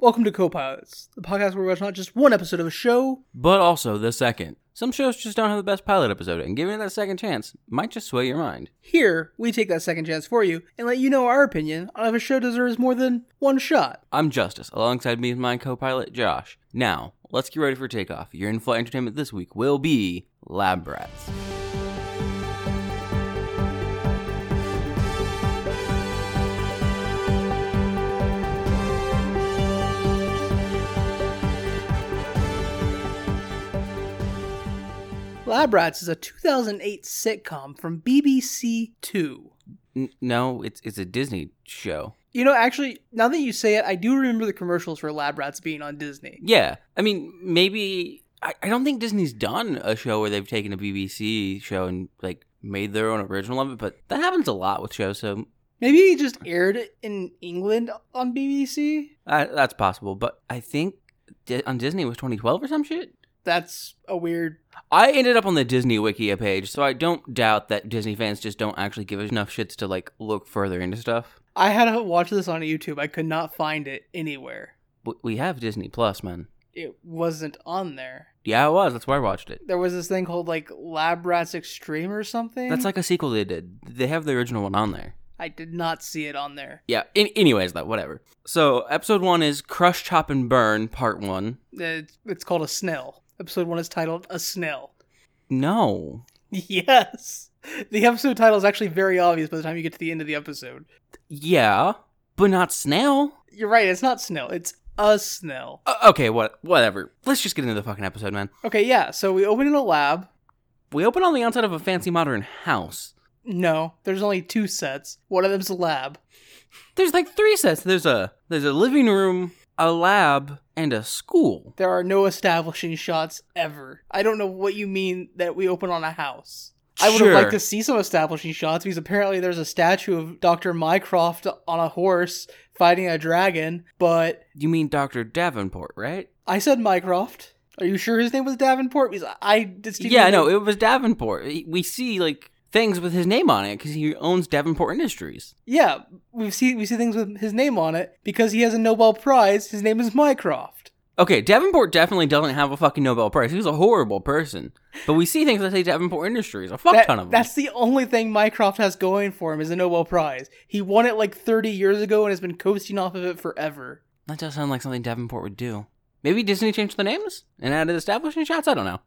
Welcome to Co-Pilots, the podcast where we watch not just one episode of a show. But also the second. Some shows just don't have the best pilot episode, and giving it that second chance might just sway your mind. Here, we take that second chance for you and let you know our opinion on if a show deserves more than one shot. I'm Justice, alongside me is my co-pilot Josh. Now, let's get ready for takeoff. Your in-flight entertainment this week will be Lab Rats. Lab Rats is a 2008 sitcom from BBC Two. N- no, it's it's a Disney show. You know, actually, now that you say it, I do remember the commercials for Lab Rats being on Disney. Yeah, I mean maybe I, I don't think Disney's done a show where they've taken a BBC show and like made their own original of it, but that happens a lot with shows. So Maybe it just aired it in England on BBC. uh, that's possible. But I think Di- on Disney it was 2012 or some shit. That's a weird. I ended up on the Disney Wikia page, so I don't doubt that Disney fans just don't actually give enough shits to like look further into stuff. I had to watch this on YouTube. I could not find it anywhere. W- We have Disney Plus, man. It wasn't on there. Yeah, it was. That's where I watched it. There was this thing called like Lab Rats Extreme or something. That's like a sequel they did. They have the original one on there. I did not see it on there. Yeah. In- anyways, though, whatever. So episode one is Crush, Chop, and Burn, part one. It's, it's called a Snell. Episode one is titled a Snell. No. Yes. The episode title is actually very obvious by the time you get to the end of the episode. Yeah, but not snail. You're right, it's not Snell, it's a Snell. Uh, okay, what? Whatever. Let's just get into the fucking episode, man. Okay, yeah, so we open in a lab. We open on the outside of a fancy modern house. No, there's only two sets. One of them's a lab. There's like three sets. There's a there's a living room, a lab, and a school. There are no establishing shots ever. I don't know what you mean that we open on a house. I would have Sure. liked to see some establishing shots because apparently there's a statue of Dr. Mycroft on a horse fighting a dragon, but You mean Dr. Davenport, right? I said Mycroft. Are you sure his name was Davenport? Because I distinctly yeah, no, it was Davenport. We see like things with his name on it because he owns Davenport Industries. yeah, we see we see things with his name on it because he has a Nobel Prize. His name is Mycroft. Okay, Davenport definitely doesn't have a fucking Nobel Prize. He's a horrible person. But we see things that say Davenport Industries. A fuck That- ton of them. That's the only thing Mycroft has going for him is a Nobel Prize. He won it like 30 years ago and has been coasting off of it forever. That does sound like something Davenport would do. Maybe Disney changed the names and added establishing shots. I don't know.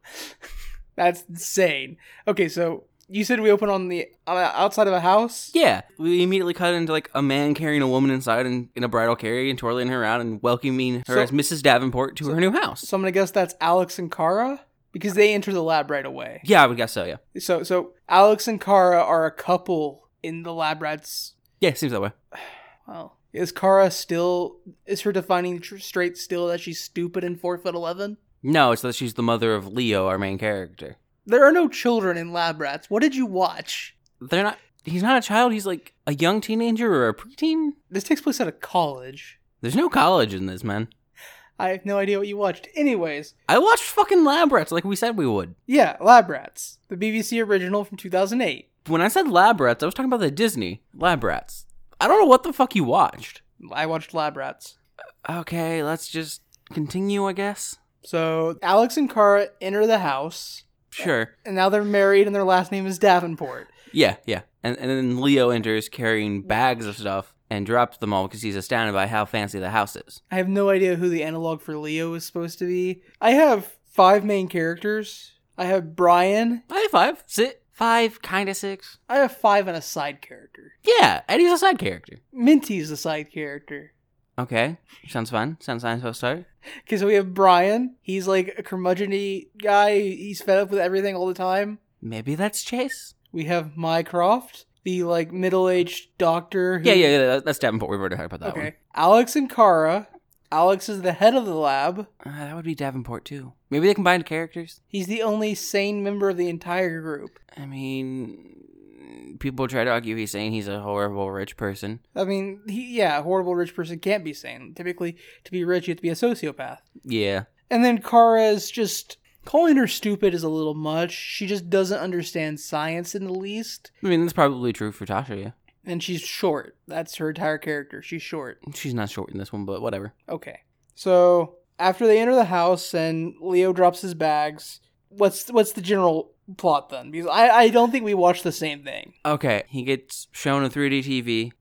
That's insane. Okay, so you said we open on the on the outside of a house. Yeah, we immediately cut into like a man carrying a woman inside and in a bridal carriage and twirling her around and welcoming her So- as Mrs. Davenport to her new house. So I'm gonna guess that's Alex and Kara because they enter the lab right away. Yeah, I would guess so. Yeah, So so Alex and Kara are a couple in the lab rats. yeah, seems that way. Well, is Kara still is her defining tr- straight still that she's stupid and four foot eleven? No, it's that she's the mother of Leo, our main character. There are no children in lab rats. What did you watch? They're not. He's not a child. He's like a young teenager or a preteen. This takes place at a college. There's no college in this, man. I have no idea what you watched. Anyways, I watched fucking Lab Rats like we said we would. yeah, Lab Rats, the BBC original from 2008. When I said Lab Rats, I was talking about the Disney Lab Rats. I don't know what the fuck you watched. I watched Lab Rats. Okay, let's just continue, I guess. So Alex and Kara enter the house, Sure. and now they're married, and their last name is Davenport. Yeah, yeah. And and then Leo enters carrying bags of stuff and drops them all because he's astounded by how fancy the house is. I have no idea who the analog for Leo is supposed to be. I have five main characters. I have Brian. I have five. Sit. Five, kinda six. I have five and a side character. Yeah, Eddy's a side character. Minty's a side character. Okay. Sounds fun. Sounds fine so start. Okay, so we have Brian. He's like a curmudgeon guy. He's fed up with everything all the time. Maybe that's Chase. We have Mycroft, the like middle-aged doctor. Who, Yeah, yeah, yeah. That's Davenport. We've already talked about that Okay, Alex and Kara. Alex is the head of the lab. Uh, that would be Davenport too. Maybe they combined characters. He's the only sane member of the entire group. I mean, people try to argue he's saying he's a horrible rich person. I mean, he, yeah, a horrible rich person can't be sane. Typically, to be rich, you have to be a sociopath. Yeah. And then Kara is just calling her stupid is a little much. She just doesn't understand science in the least, I mean, that's probably true for Tasha, yeah. and she's short. That's her entire character. She's short. She's not short in this one, but whatever. Okay. So after they enter the house and Leo drops his bags, what's what's the general plot then? Because I, I don't think we watched the same thing. Okay, he gets shown a 3D TV.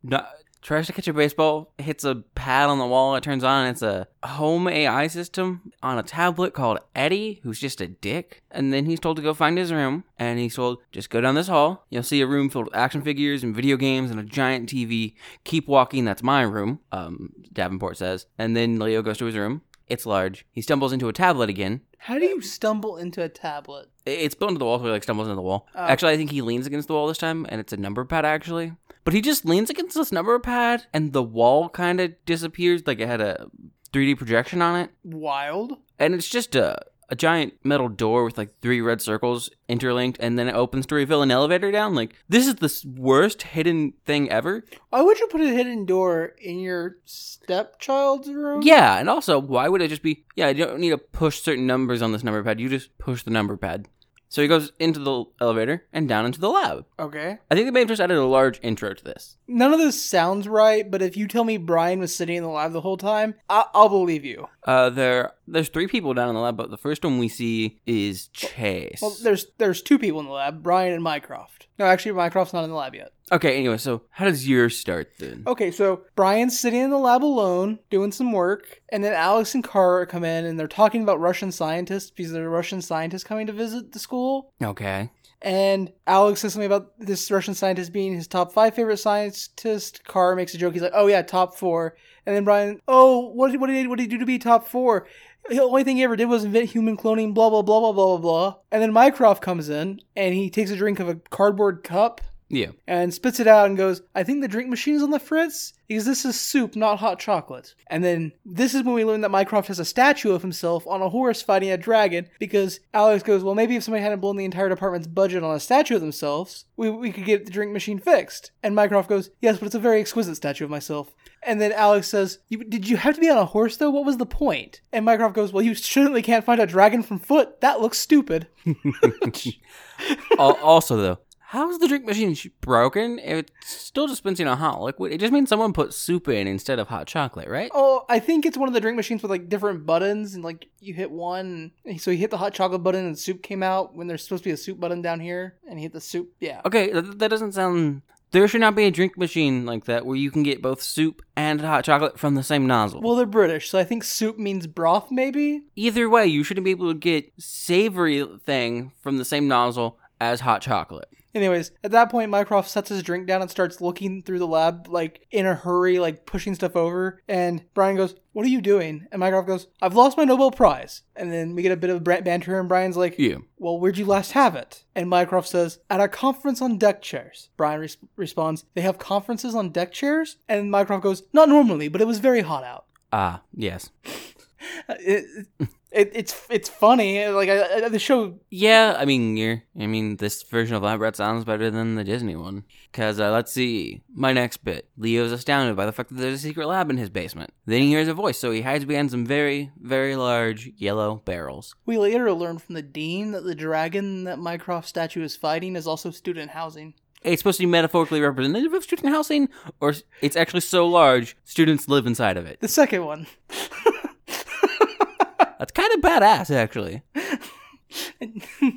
Tries to catch a baseball, hits a pad on the wall. It turns on. It's a home AI system on a tablet called Eddy, who's just a dick. And then he's told to go find his room. And he's told just go down this hall. You'll see a room filled with action figures and video games and a giant TV. Keep walking. That's my room. Um, Davenport says. And then Leo goes to his room. It's large. He stumbles into a tablet again. How do you stumble into a tablet? It's built into the wall, so he like stumbles into the wall. Oh. Actually, I think he leans against the wall this time, and it's a number pad actually. But he just leans against this number pad, and the wall kind of disappears, like it had a 3D projection on it, Wild. and it's just a a giant metal door with like three red circles interlinked, and then it opens to reveal an elevator down. Like this is the worst hidden thing ever. Why would you put a hidden door in your stepchild's room? Yeah, and also, why would it just be? Yeah, you don't need to push certain numbers on this number pad. You just push the number pad. So he goes into the elevator and down into the lab. Okay. I think they may have just added a large intro to this. None of this sounds right, but if you tell me Brian was sitting in the lab the whole time, I- I'll believe you. Uh, there, there's three people down in the lab, but the first one we see is Chase. Well, there's there's two people in the lab, Brian and Mycroft. No, actually, Mycroft's not in the lab yet. okay, anyway, so how does yours start then? Okay, so Brian's sitting in the lab alone, doing some work, and then Alex and Kara come in and they're talking about Russian scientists because there are Russian scientists coming to visit the school. Okay. And Alex says something about this Russian scientist being his top five favorite scientist. Kara makes a joke. He's like, "Oh yeah, top four. And then Brian, "Oh, what did what did he, what did he do to be top four? The only thing he ever did was invent human cloning. Blah blah blah blah blah blah blah." And then Mycroft comes in and he takes a drink of a cardboard cup Yeah. and spits it out and goes, I think the drink machine is on the fritz because this is soup, not hot chocolate. And then this is when we learn that Mycroft has a statue of himself on a horse fighting a dragon because Alex goes, Well, maybe if somebody hadn't blown the entire department's budget on a statue of themselves, we, we could get the drink machine fixed. And Mycroft goes, Yes, but it's a very exquisite statue of myself. And then Alex says, you, Did you have to be on a horse though? What was the point? And Mycroft goes, Well, you certainly can't find a dragon from foot. That looks stupid. Also, though, how's the drink machine broken? It's still dispensing a hot liquid. It just means someone put soup in instead of hot chocolate, right? Oh, I think it's one of the drink machines with like different buttons, and like you hit one, so you hit the hot chocolate button, and soup came out when there's supposed to be a soup button down here, and you hit the soup. Yeah. Okay, that, that doesn't sound. There should not be a drink machine like that where you can get both soup and hot chocolate from the same nozzle. Well, they're British, so I think soup means broth, maybe. Either way, you shouldn't be able to get savory thing from the same nozzle as hot chocolate. Anyways, at that point, Mycroft sets his drink down and starts looking through the lab, like in a hurry, like pushing stuff over. And Brian goes, "What are you doing?" And Mycroft goes, "I've lost my Nobel Prize." And then we get a bit of banter, and Brian's like, Yeah. Well, where'd you last have it? And Mycroft says, At a conference on deck chairs. Brian res- responds, They have conferences on deck chairs? And Mycroft goes, Not normally, but it was very hot out. Ah, yes. It, it, it's it's funny. Like, I, I, the show. Yeah, I mean, you're. I mean, this version of Lab Rat sounds better than the Disney one. Cause uh, let's see, my next bit. Leo's astounded by the fact that there's a secret lab in his basement. Then he hears a voice, so he hides behind some very, very large yellow barrels. We later learn from the dean that the dragon that Mycroft statue is fighting is also student housing. It's supposed to be metaphorically representative of student housing, or it's actually so large students live inside of it. The second one. That's kind of badass, actually.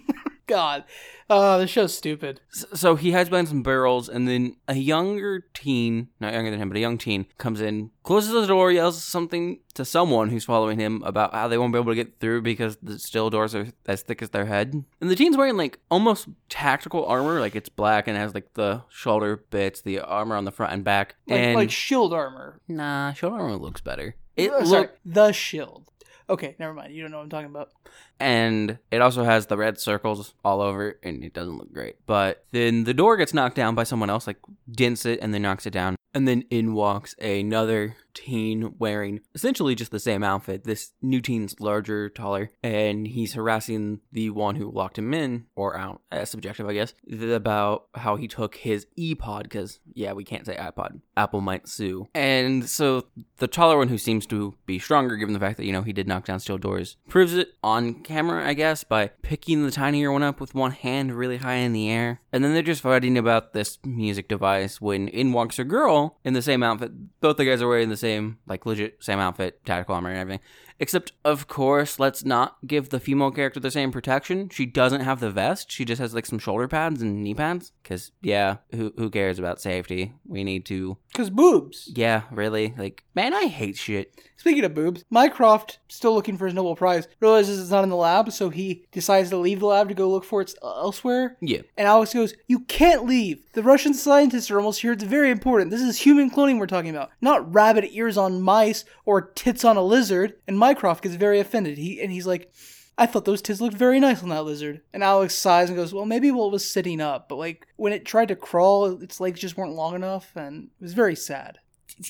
God. Oh, the show's stupid. So he hides behind some barrels, and then a younger teen, not younger than him, but a young teen, comes in, closes the door, yells something to someone who's following him about how they won't be able to get through because the steel doors are as thick as their head. And the teen's wearing like almost tactical armor, like it's black and has like the shoulder bits, the armor on the front and back. Like, and like shield armor. nah, shield armor looks better. It Uh, look sorry, the shield. Okay, never mind. You don't know what I'm talking about. and it also has the red circles all over and it doesn't look great. But then the door gets knocked down by someone else, like dents it and then knocks it down. And then in walks another teen wearing essentially just the same outfit. This new teen's larger, taller, and he's harassing the one who locked him in, or out, as subjective, I guess, about how he took his ePod, because, yeah, we can't say iPod. Apple might sue. And so the taller one, who seems to be stronger given the fact that, you know, he did knock down steel doors, proves it on camera, I guess, by picking the tinier one up with one hand really high in the air. And then they're just fighting about this music device when in walks a girl in the same outfit. Both the guys are wearing the same, like legit same outfit, tactical armor and everything. Except, of course, let's not give the female character the same protection. She doesn't have the vest. She just has like some shoulder pads and knee pads. Cause yeah, who who cares about safety? We need to. Cause boobs. Yeah, really. Like, man, I hate shit. Speaking of boobs, Mycroft, still looking for his Nobel Prize, realizes it's not in the lab, so he decides to leave the lab to go look for it elsewhere. Yeah. And Alex goes, You can't leave. The Russian scientists are almost here. It's very important. This is human cloning we're talking about, not rabbit ears on mice or tits on a lizard. And Mycroft gets very offended. He and he's like, I thought those tits looked very nice on that lizard. And Alex sighs and goes, Well, maybe while it was sitting up, but like when it tried to crawl, its legs just weren't long enough, and it was very sad.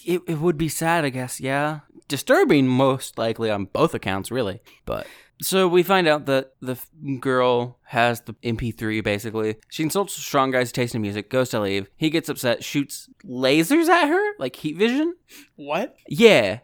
It, it would be sad, I guess, yeah. Disturbing, most likely, on both accounts, really. But. So we find out that the girl has the MP3 basically. She insults Strong Guy's taste in music, goes to leave. He gets upset, shoots lasers at her, like heat vision. What? Yeah.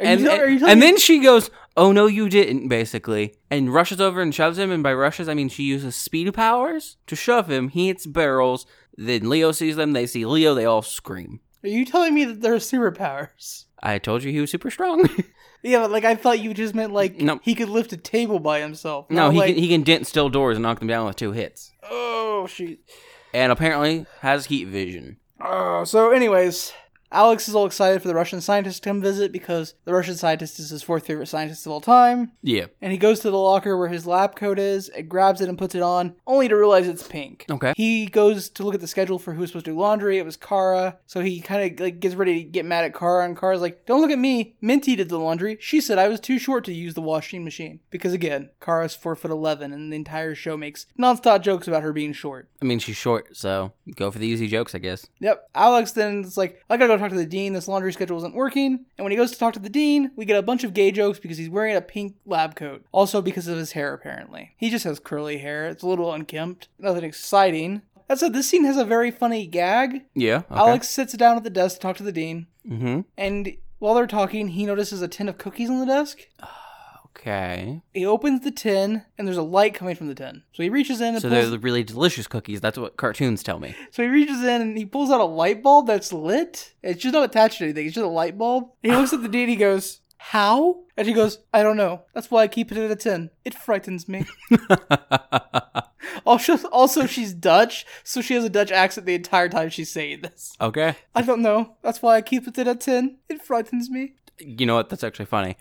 Are and, you, and, and then she goes, "Oh no, you didn't," basically, and rushes over and shoves him. And by rushes, I mean she uses speed powers to shove him. He hits barrels. Then Leo sees them. They see Leo. They all scream. Are you telling me that there are superpowers? I told you he was super strong. Yeah, but like I thought you just meant like No. he could lift a table by himself. no, he like, can, he can dent steel doors and knock them down with two hits. Oh shoot. And apparently has heat vision. Oh, so anyways, Alex is all excited for the Russian scientist to come visit because the Russian scientist is his fourth favorite scientist of all time. Yeah. And he goes to the locker where his lab coat is, and grabs it and puts it on, only to realize it's pink. Okay. He goes to look at the schedule for who's supposed to do laundry. It was Kara, so he kind of like gets ready to get mad at Kara, and Kara's like, "Don't look at me. Minty did the laundry. She said I was too short to use the washing machine because again, Kara's four foot eleven, and the entire show makes nonstop jokes about her being short." I mean, she's short, so go for the easy jokes, I guess. Yep. Alex then is like, I gotta go talk to the dean. This laundry schedule isn't working. And when he goes to talk to the dean, we get a bunch of gay jokes because he's wearing a pink lab coat. Also because of his hair, apparently. He just has curly hair. It's a little unkempt. Nothing exciting. That said, this scene has a very funny gag. Yeah. Okay. Alex sits down at the desk to talk to the dean. Mm-hmm. And while they're talking, he notices a tin of cookies on the desk. Okay. He opens the tin, and there's a light coming from the tin. So he reaches in and So pulls they're the really delicious cookies. That's what cartoons tell me. So he reaches in and he pulls out a light bulb that's lit. It's just not attached to anything. It's just a light bulb. And he looks at the dean. He goes, "How?" And she goes, "I don't know. That's why I keep it at a tin. It frightens me." also, also she's Dutch, so she has a Dutch accent the entire time she's saying this. okay. I don't know. That's why I keep it at a tin. It frightens me. You know what? That's actually funny.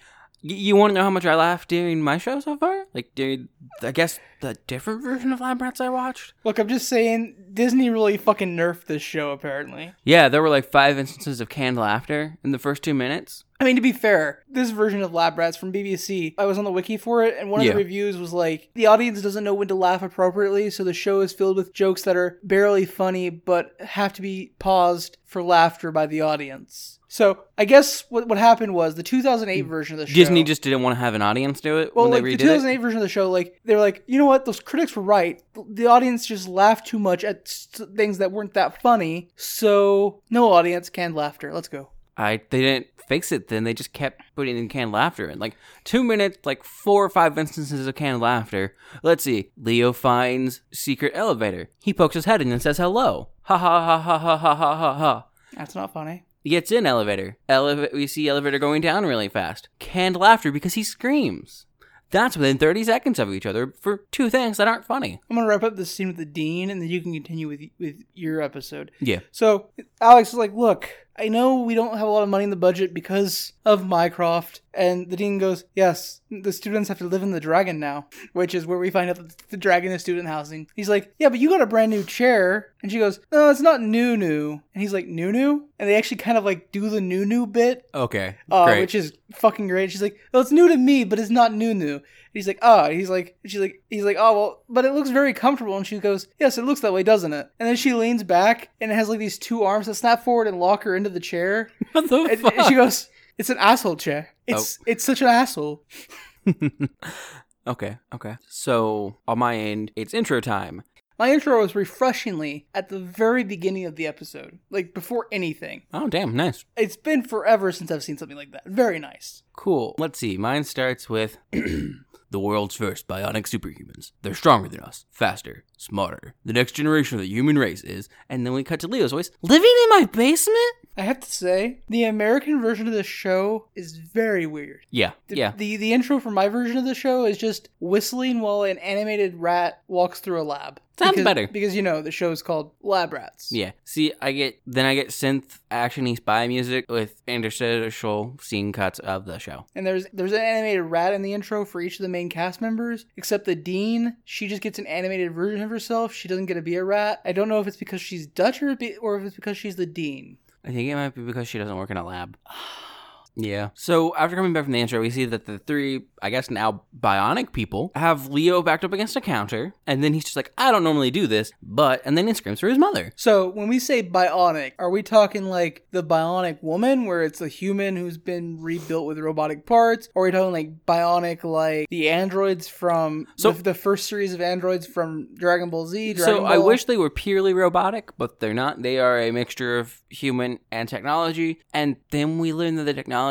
You want to know how much I laughed during my show so far? Like during, I guess, the different version of Lab Rats I watched? Look, I'm just saying, Disney really fucking nerfed this show. Apparently. Yeah, there were like five instances of canned laughter in the first two minutes. I mean, to be fair, this version of Lab Rats from BBC, I was on the wiki for it, and one of Yeah. the reviews was like, the audience doesn't know when to laugh appropriately, so the show is filled with jokes that are barely funny, but have to be paused for laughter by the audience. So I guess what what happened was the 2008 mm. version of the show. Disney just didn't want to have an audience do it well, when like they the redid 2008 version of the show, like they were like, you know what, those critics were right. The audience just laughed too much at things that weren't that funny, so no audience canned laughter. Let's go. I they didn't fix it. Then they just kept putting in canned laughter and like two minutes, like four or five instances of canned laughter. Let's see. Leo finds secret elevator. He pokes his head in and says hello. Ha ha ha ha ha ha ha ha ha. That's not funny. He gets in elevator. Eleva- we see elevator going down really fast. Canned laughter because he screams. That's within 30 seconds of each other for two things that aren't funny. I'm gonna wrap up this scene with the dean, and then you can continue with with your episode. Yeah. So Alex is like, "Look, I know we don't have a lot of money in the budget because of Mycroft," and the dean goes, "Yes, the students have to live in the dragon now," which is where we find out that the dragon is student housing. He's like, "Yeah, but you got a brand new chair," and she goes, "No, it's not new new," and he's like, "New new," and they actually kind of like do the new new bit Okay. uh, which is fucking great. She's like, "Well, it's new to me, but it's not new new." He's like, "Oh," he's like, she's like, he's like, "Oh, well, but it looks very comfortable." And she goes, "Yes, it looks that way, doesn't it?" And then she leans back, and it has like these two arms that snap forward and lock her into the chair. what the And, fuck? and she goes, "It's an asshole chair. It's oh. it's such an asshole." okay. Okay. So on my end, it's intro time. My intro was refreshingly at the very beginning of the episode, like before anything. Oh, damn. Nice. It's been forever since I've seen something like that. Very nice. Cool. Let's see. Mine starts with the world's first bionic superhumans. They're stronger than us, faster, smarter. The next generation of the human race is. And then we cut to Leo's voice living in my basement? I have to say, the American version of the show is very weird. Yeah, The, yeah. The the intro for my version of the show is just whistling while an animated rat walks through a lab. Sounds because, better. because you know the show is called Lab Rats. Yeah. See, I get then I get synth actiony spy music with interstitial scene cuts of the show. And there's there's an animated rat in the intro for each of the main cast members, except the dean. She just gets an animated version of herself. She doesn't get to be a rat. I don't know if it's because she's Dutch or, be- or if it's because she's the dean. I think it might be because she doesn't work in a lab. Yeah. So after coming back from the intro, we see that the three, I guess now bionic people, have Leo backed up against a counter, and then he's just like, I don't normally do this, but, and then he screams for his mother. So when we say bionic, are we talking like the bionic woman, where it's a human who's been rebuilt with robotic parts, or are we talking like bionic like the androids from So- the, the first series of androids from Dragon Ball Z? Dragon so I wish they were purely robotic, but they're not. They are a mixture of human and technology. And then we learn that the technology,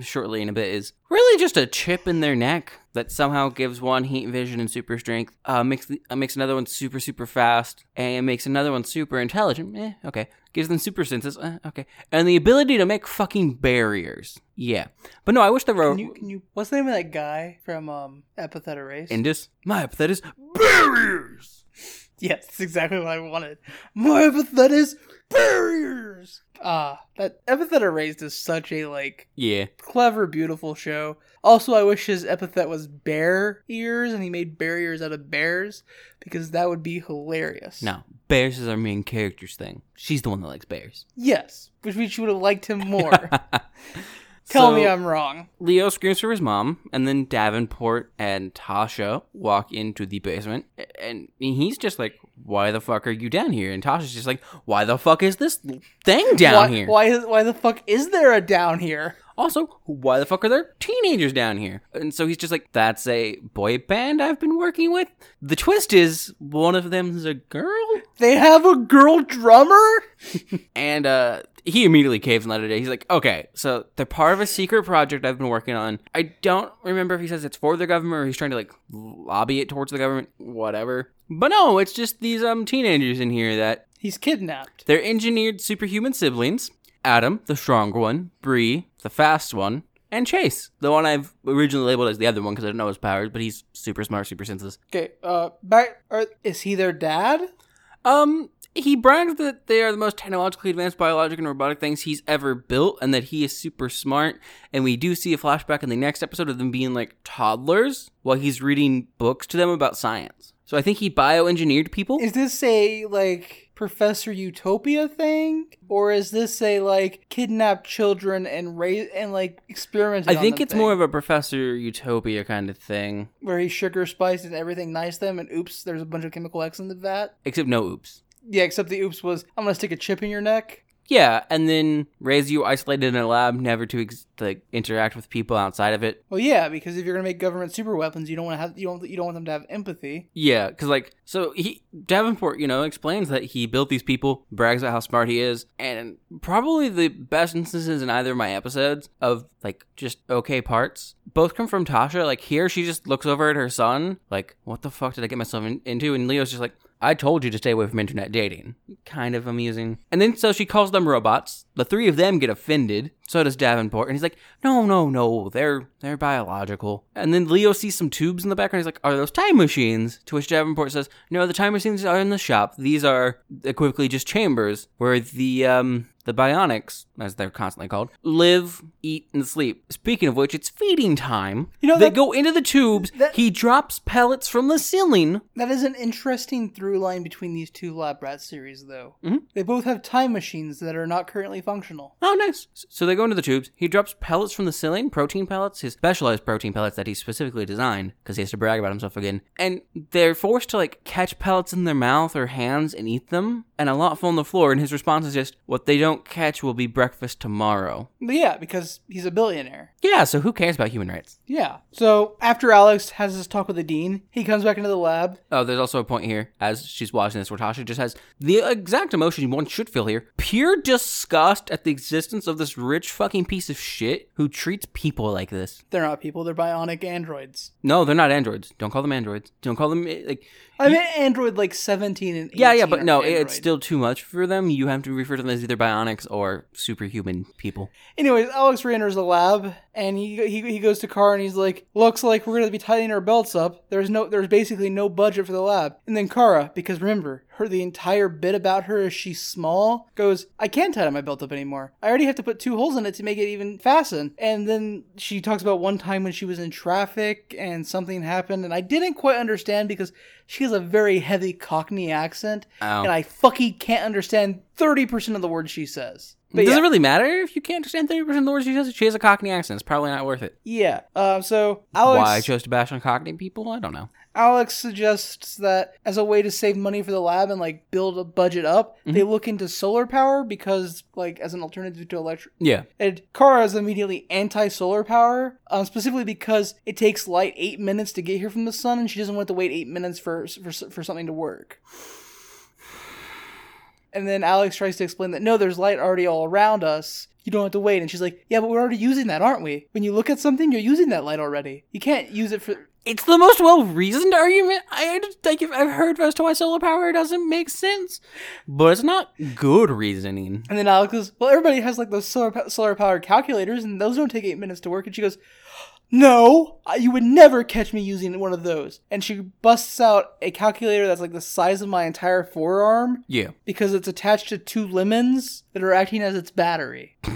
shortly in a bit, is really just a chip in their neck that somehow gives one heat vision and super strength, uh, makes the, uh, makes another one super super fast, and makes another one super intelligent. Eh, okay. Gives them super senses. Eh, okay. And the ability to make fucking barriers. Yeah. But no, I wish the ro- Can you, can you? What's the name of that guy from um Epithet Erase? Indus. My epithet is barriers. Yes, that's exactly what I wanted. My epithet is barriers. Ah, that epithet erased is such a like Yeah. clever, beautiful show. Also, I wish his epithet was bear ears and he made barriers out of bears because that would be hilarious. No, bears is our main character's thing. She's the one that likes bears. Yes, which means you would have liked him more. Tell me I'm wrong. Leo screams for his mom, and then Davenport and Tasha walk into the basement, and he's just like, "Why the fuck are you down here?" And Tasha's just like, "Why the fuck is this thing down why, here?" Why, why the fuck is there a down here? Also, why the fuck are there teenagers down here? And so he's just like, "That's a boy band I've been working with." The twist is one of them's a girl, They have a girl drummer? and uh, he immediately caves on that day. He's like, "Okay, so they're part of a secret project I've been working on. I don't remember if he says it's for the government or he's trying to like lobby it towards the government, whatever." But no, it's just these um teenagers in here that He's kidnapped. they're engineered superhuman siblings. Adam, the strong one, Bree, the fast one, and Chase, the one I've originally labeled as the other one because I don't know his powers, but he's super smart, super senses. Okay, uh, back. Are, is he their dad? Um, he brags that they are the most technologically advanced biologic and robotic things he's ever built, and that he is super smart. And we do see a flashback in the next episode of them being like toddlers while he's reading books to them about science. So I think he bioengineered people. Is this a like Professor Utonium thing, or is this a like kidnap children and raise and like experiment? I think it's more of a Professor Utonium kind of thing, where he sugar spiced and everything nice them, and oops, there's a bunch of chemical X in the vat. except no oops. Yeah, except the oops was I'm gonna stick a chip in your neck. Yeah, and then raise you isolated in a lab, never to ex- like interact with people outside of it. Well, yeah, because if you're gonna make government super weapons, you don't want to have you don't you don't want them to have empathy. Yeah, because like so he Davenport, you know, explains that he built these people, brags about how smart he is, and probably the best instances in either of my episodes of like just okay parts. Both come from Tasha. Like here, she just looks over at her son, like, "What the fuck did I get myself in- into?" And Leo's just like, "I told you to stay away from internet dating." Kind of amusing. And then so she calls them robots. The three of them get offended. So does Davenport, and he's like, "No, no, no, they're they're biological." And then Leo sees some tubes in the background. He's like, "Are those time machines?" To which Davenport says, "No, the time machines are in the shop. These are equivocally just chambers where the um the bionics, as they're constantly called, live, eat, and sleep. Speaking of which, it's feeding time. You know, they that- go into the tubes. that- he drops pellets from the ceiling. That is an interesting through line between these two Lab Rat series, though. Mhm. They both have time machines that are not currently functional. Oh, nice. S- So they go into the tubes. He drops pellets from the ceiling, protein pellets, his specialized protein pellets that he specifically designed because he has to brag about himself again. And they're forced to like catch pellets in their mouth or hands and eat them. And a lot fall on the floor. And his response is just, "What they don't catch will be breakfast tomorrow." But yeah, because he's a billionaire. Yeah, so who cares about human rights? Yeah. So after Alex has his talk with the dean, he comes back into the lab. Oh, there's also a point here as she's watching this where Tasha just has the exact emotion one should feel here pure disgust at the existence of this rich fucking piece of shit who treats people like this. They're not people; they're bionic androids. No, they're not androids. Don't call them androids. Don't call them, eh, like, I mean, Android like seventeen and 18 yeah, yeah, but no, Android. it's still too much for them. You have to refer to them as either bionics or superhuman people. Anyways, Alex re-enters the lab and he, he he goes to Car and he's like, "Looks like we're gonna be tightening our belts up. There's no, there's basically no budget for the lab." And then Kara, because remember, her the entire bit about her is she's small, goes, "I can't tighten my belt up anymore. I already have to put two holes in it to make it even fasten." And then she talks about one time when she was in traffic and something happened, and I didn't quite understand because she has a very heavy Cockney accent, Oh. and I fucking can't understand thirty percent of the words she says. But Does yeah. it really matter if you can't understand 30% of the words she says? She has a Cockney accent. It's probably not worth it. Yeah. Um, so Alex, Why I chose to bash on Cockney people? I don't know. Alex suggests that as a way to save money for the lab and like build a budget up, they look into solar power because like as an alternative to electric. Yeah. And Kara is immediately anti-solar power, um, specifically because it takes light eight minutes to get here from the sun, and she doesn't want to wait eight minutes for for, for something to work. And then Alex tries to explain that no, there's light already all around us. You don't have to wait. And she's like, yeah, but we're already using that, aren't we? When you look at something, you're using that light already. You can't use it for. It's the most well reasoned argument. I like I've heard as to why solar power doesn't make sense, but it's not good reasoning. And then Alex goes, well, everybody has like those solar solar powered calculators, and those don't take eight minutes to work. And she goes, no, you would never catch me using one of those. And she busts out a calculator that's like the size of my entire forearm Yeah. because it's attached to two lemons that are acting as its battery.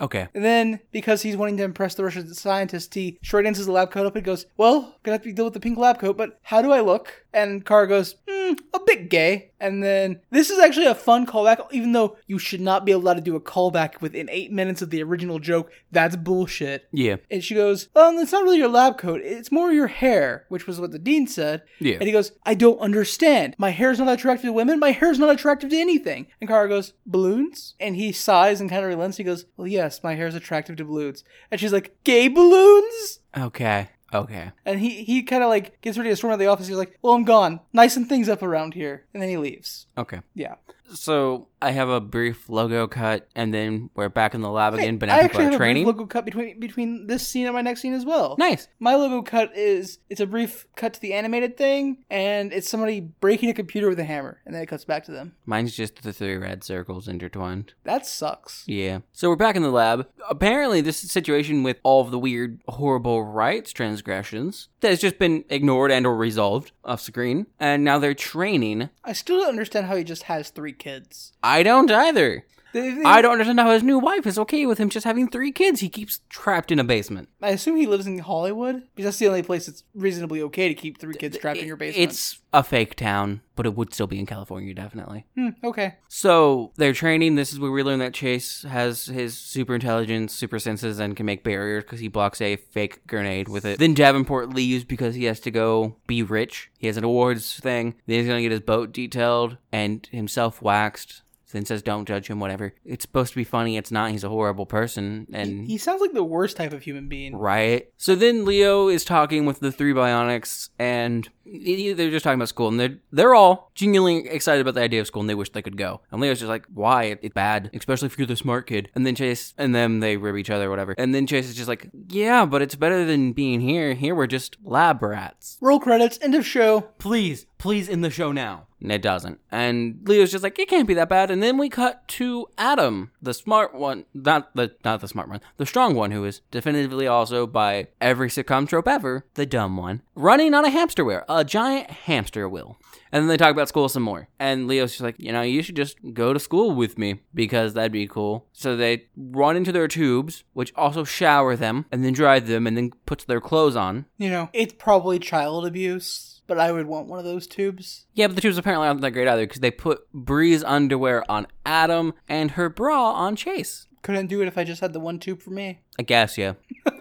Okay. And then, because he's wanting to impress the Russian scientist, he short ends his lab coat up and goes, Well, gonna have to deal with the pink lab coat, but how do I look? And Kara goes, hmm, Hmm, a bit gay. And then, this is actually a fun callback, even though you should not be allowed to do a callback within eight minutes of the original joke. That's bullshit. Yeah. And she goes, Um, it's not really your lab coat, it's more your hair, which was what the dean said. Yeah. And he goes, I don't understand. My hair's not attractive to women. My hair's not attractive to anything. And Kara goes, Balloons? And he sighs and kind of relents. He goes, Well, yes, my hair's attractive to balloons. And she's like, Gay balloons? Okay. Okay. And he, he kind of like gets ready to storm out of the office. He's like, Well, I'm gone. Nice and things up around here. And then he leaves. Okay. Yeah. So I have a brief logo cut, and then we're back in the lab again. But now I actually have training. a brief logo cut between between this scene and my next scene as well. nice. My logo cut is it's a brief cut to the animated thing, and it's somebody breaking a computer with a hammer, and then it cuts back to them. Mine's just the three red circles intertwined. That sucks. Yeah. So we're back in the lab. Apparently, this situation with all of the weird, horrible rights transgressions that has just been ignored and or resolved off screen, and now they're training. I still don't understand how he just has three kids. I don't either. I don't understand how his new wife is okay with him just having three kids. He keeps trapped in a basement. I assume he lives in Hollywood because that's the only place it's reasonably okay to keep three kids trapped in your basement. It's a fake town, but it would still be in California, definitely. Hmm, okay. So they're training. This is where we learn that Chase has his super intelligence, super senses, and can make barriers because he blocks a fake grenade with it. Then Davenport leaves because he has to go be rich. He has an awards thing. Then he's gonna get his boat detailed and himself waxed. Then says, "Don't judge him." Whatever. It's supposed to be funny. It's not. He's a horrible person, and He sounds like the worst type of human being. Right. So then Leo is talking with the three bionics, and he- they're just talking about school, and they're they're all genuinely excited about the idea of school, and they wish they could go. And Leo's just like, "Why? It's bad, especially if you're the smart kid." And then Chase and them they rib each other, or whatever. And then Chase is just like, "Yeah, but it's better than being here. Here we're just lab rats." Roll credits. End of show. Please, please, in the show now. And it doesn't. And Leo's just like, it can't be that bad. And then we cut to Adam, the smart one, not the not the smart one, the strong one, who is definitively also by every sitcom trope ever, the dumb one, running on a hamster wheel, a giant hamster wheel. And then they talk about school some more. And Leo's just like, you know, you should just go to school with me because that'd be cool. So they run into their tubes, which also shower them and then dry them and then puts their clothes on. You know, it's probably child abuse, but I would want one of those tubes. Yeah, but the tubes apparently aren't that great either because they put Bree's underwear on Adam and her bra on Chase. Couldn't do it if I just had the one tube for me. I guess, yeah.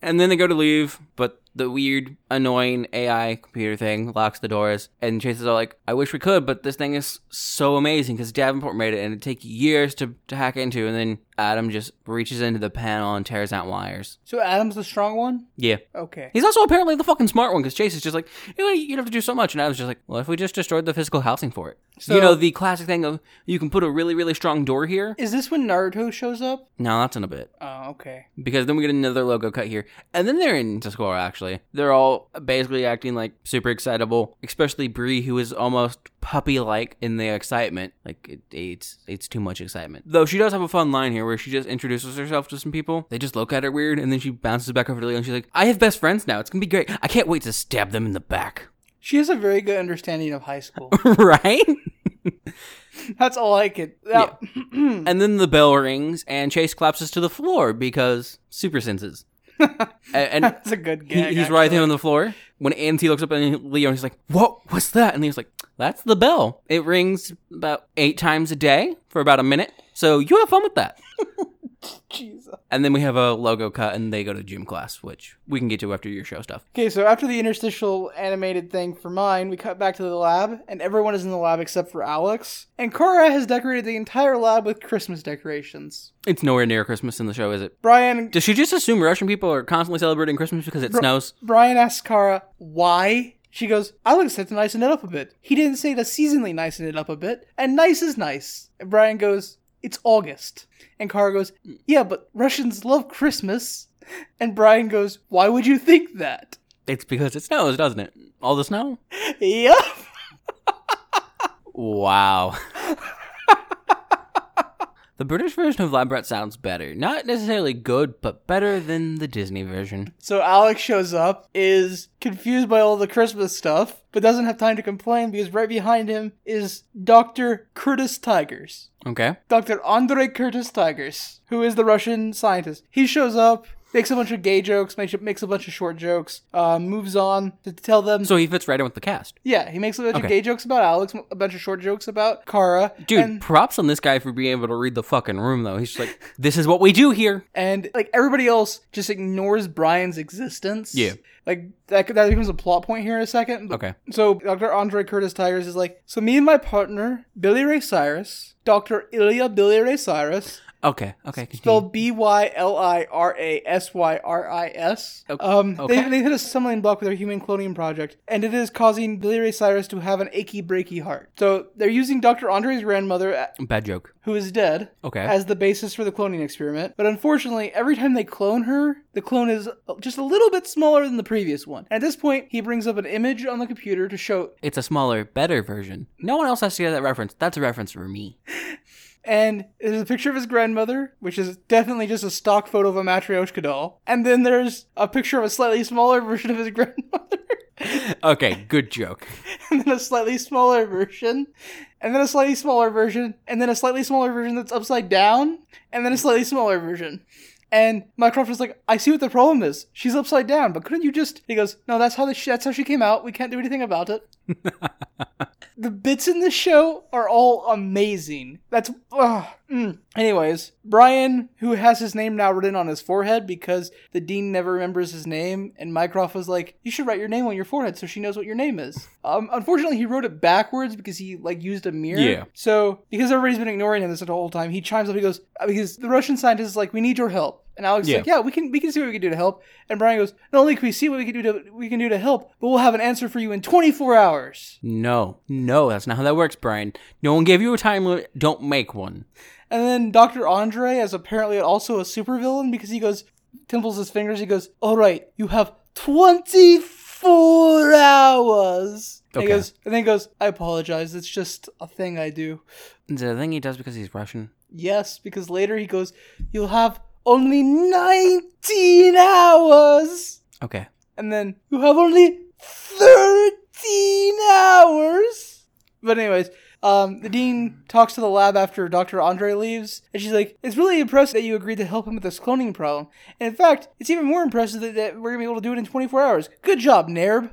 and then they go to leave, but the weird, annoying AI computer thing locks the doors, and Chase is all like, "I wish we could, but this thing is so amazing because Davenport made it, and it take years to to hack into." And then Adam just reaches into the panel and tears out wires. So Adam's the strong one? Yeah, Okay. he's also apparently the fucking smart one because Chase is just like, "You know, you'd have to do so much," and Adam's just like, "Well, if we just destroyed the physical housing for it." So- you know the classic thing of you can put a really really strong door here. Is this when Naruto shows up? No, that's in a bit. Oh, okay. because then we get another logo cut here, and then they're in Tuscarora. Actually, they're all basically acting like super excitable, especially Bree, who is almost puppy-like in the excitement. Like it, it's it's too much excitement. Though she does have a fun line here where she just introduces herself to some people. They just look at her weird, and then she bounces back over to Leo, and she's like, "I have best friends now. It's gonna be great. I can't wait to stab them in the back." She has a very good understanding of high school. right? That's all I could. Yeah. and then the bell rings, and Chase collapses to the floor because super senses. And That's a good He, gag. he's actually. writhing on the floor. When Auntie looks up at Leo, he's like, "What? What's that?" And he's like, "That's the bell. It rings about eight times a day for about a minute. So you have fun with that." Jesus. And then we have a logo cut, and they go to gym class, which we can get to after your show stuff. Okay, so after the interstitial animated thing for mine, we cut back to the lab, and everyone is in the lab except for Alex. And Kara has decorated the entire lab with Christmas decorations. It's nowhere near Christmas in the show, is it? Brian Does she just assume Russian people are constantly celebrating Christmas because it snows? Brian asks Kara why. She goes, Alex said to nicen it up a bit. He didn't say to seasonally nicen it up a bit, and nice is nice. And Brian goes, It's August. And Kara goes, Yeah, but Russians love Christmas. And Brian goes, Why would you think that? It's because it snows, doesn't it? All the snow? Yep. Wow. the British version of Lab Rat sounds better. Not necessarily good, but better than the Disney version. So Alex shows up, is confused by all the Christmas stuff, but doesn't have time to complain because right behind him is Dr. Curtis Tigers. Okay. Dr. Andre Curtis Tigers, who is the Russian scientist. He shows up, makes a bunch of gay jokes, makes, makes a bunch of short jokes, uh, moves on to tell them. So he fits right in with the cast. yeah, he makes a bunch Okay. of gay jokes about Alex, a bunch of short jokes about Kara. Dude, and, props on this guy for being able to read the fucking room, though. He's just like, this is what we do here. and like everybody else just ignores Brian's existence. Yeah. Like that, that becomes a plot point here in a second. Okay. So Dr. Andre Curtis Tigers is like, so me and my partner, Billy Ray Cyrus, Dr. Ilya Billy Ray Cyrus, Okay. Okay. Continue. spelled B Y L I R A S Y R I S. Ok- Um, okay. they, they hit a stumbling block with their human cloning project, and it is causing Billy Ray Cyrus to have an achy breaky heart. So they're using Dr. Andre's grandmother, uh, Bad joke. who is dead, Okay. as the basis for the cloning experiment. But unfortunately, every time they clone her, the clone is just a little bit smaller than the previous one. And at this point, he brings up an image on the computer to show It's a smaller, better version. No one else has to get that reference. That's a reference for me. And there's a picture of his grandmother, which is definitely just a stock photo of a Matryoshka doll. And then there's a picture of a slightly smaller version of his grandmother. Okay, good joke. and then a slightly smaller version. And then a slightly smaller version. And then a slightly smaller version that's upside down. And then a slightly smaller version. And Mycroft is like, I see what the problem is. She's upside down, but couldn't you just? He goes, No, that's how the sh- that's how she came out. We can't do anything about it. the bits in this show are all amazing. That's ugh. Mm. anyways. Brian, who has his name now written on his forehead because the dean never remembers his name, and Mycroft was like, "You should write your name on your forehead so she knows what your name is." Um, unfortunately, he wrote it backwards because he like used a mirror. Yeah. So because everybody's been ignoring him this whole time, he chimes up. He goes, uh, "Because the Russian scientist is like, we need your help." And Alex Yeah. like, "Yeah, we can we can see what we can do to help." And Brian goes, "Not only can we see what we can do to we can do to help, but we'll have an answer for you in 24 hours." No, no, that's not how that works, Brian. No one gave you a time limit. Don't make one. And then Dr. Andre is apparently also a supervillain because he goes, timples his fingers. He goes, "All right, you have 24 hours." And he Okay. goes, and then he goes, "I apologize. It's just a thing I do." Is it a thing he does because he's Russian? Yes, because later he goes, "You'll have only 19 hours." Okay. And then you have only 13 hours. But anyways, um, the dean talks to the lab after Dr. Andre leaves, and she's like, "It's really impressive that you agreed to help him with this cloning problem. And in fact, it's even more impressive that, that we're gonna be able to do it in 24 hours. Good job, Nerb."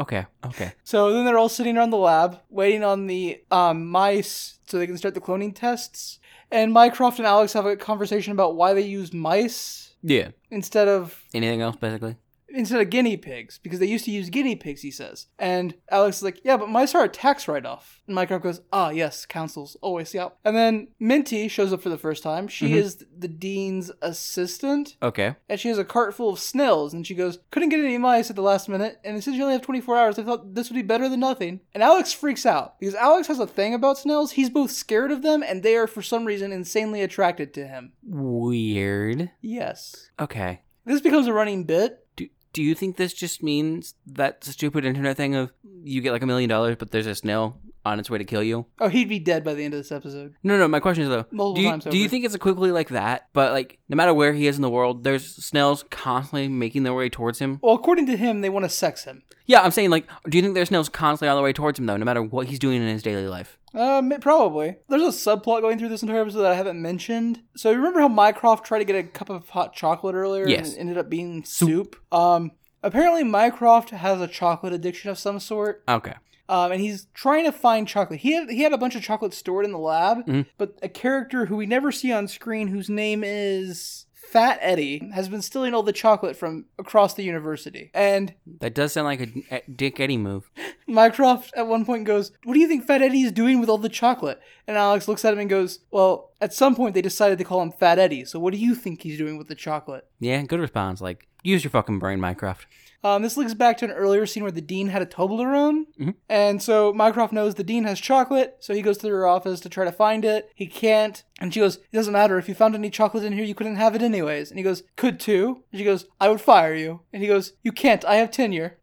Okay. Okay. So then they're all sitting around the lab, waiting on the um, mice so they can start the cloning tests. And Mycroft and Alex have a conversation about why they use mice Yeah. instead of Anything else, basically? Instead of guinea pigs because they used to use guinea pigs, he says. And Alex is like, yeah, but mice are a tax write off. And Mycroft goes, ah, yes, councils always, yeah. And then Minty shows up for the first time. She is the dean's assistant. Okay. And she has a cart full of snails, and she goes, Couldn't get any mice at the last minute, and since you only have 24 hours, I thought this would be better than nothing. And Alex freaks out, because Alex has a thing about snails. He's both scared of them, and they are, for some reason, insanely attracted to him. Weird. Yes. Okay. This becomes a running bit. Do, you think this just means that stupid internet thing of you get like a million dollars, but there's a snail on its way to kill you? Oh, he'd be dead by the end of this episode. No, no. My question is though, Multiple do you, times do you over. think it's a quickly like that? But like, no matter where he is in the world, there's snails constantly making their way towards him. Well, according to him, they want to sex him. Yeah, I'm saying like, do you think there's snails constantly on the way towards him though, no matter what he's doing in his daily life? Um, probably. There's a subplot going through this entire episode that I haven't mentioned. So remember how Mycroft tried to get a cup of hot chocolate earlier Yes. and it ended up being soup? Um, apparently Mycroft has a chocolate addiction of some sort. Okay. Um, and he's trying to find chocolate. He had he had a bunch of chocolate stored in the lab, Mhm. but a character who we never see on screen, whose name is Fat Eddie, has been stealing all the chocolate from across the university. And That does sound like a Dick Eddie move. Mycroft at one point goes, What do you think Fat Eddie is doing with all the chocolate? And Alex looks at him and goes, Well, at some point they decided to call him Fat Eddie, so what do you think he's doing with the chocolate? Yeah, good response. Like, use your fucking brain, Minecraft. Um, this links back to an earlier scene where the dean had a Toblerone. Mhm. And so Mycroft knows the dean has chocolate, so he goes to her office to try to find it. He can't. And she goes, It doesn't matter. If you found any chocolate in here, you couldn't have it anyways. And he goes, Could too. And she goes, I would fire you. And he goes, You can't. I have tenure.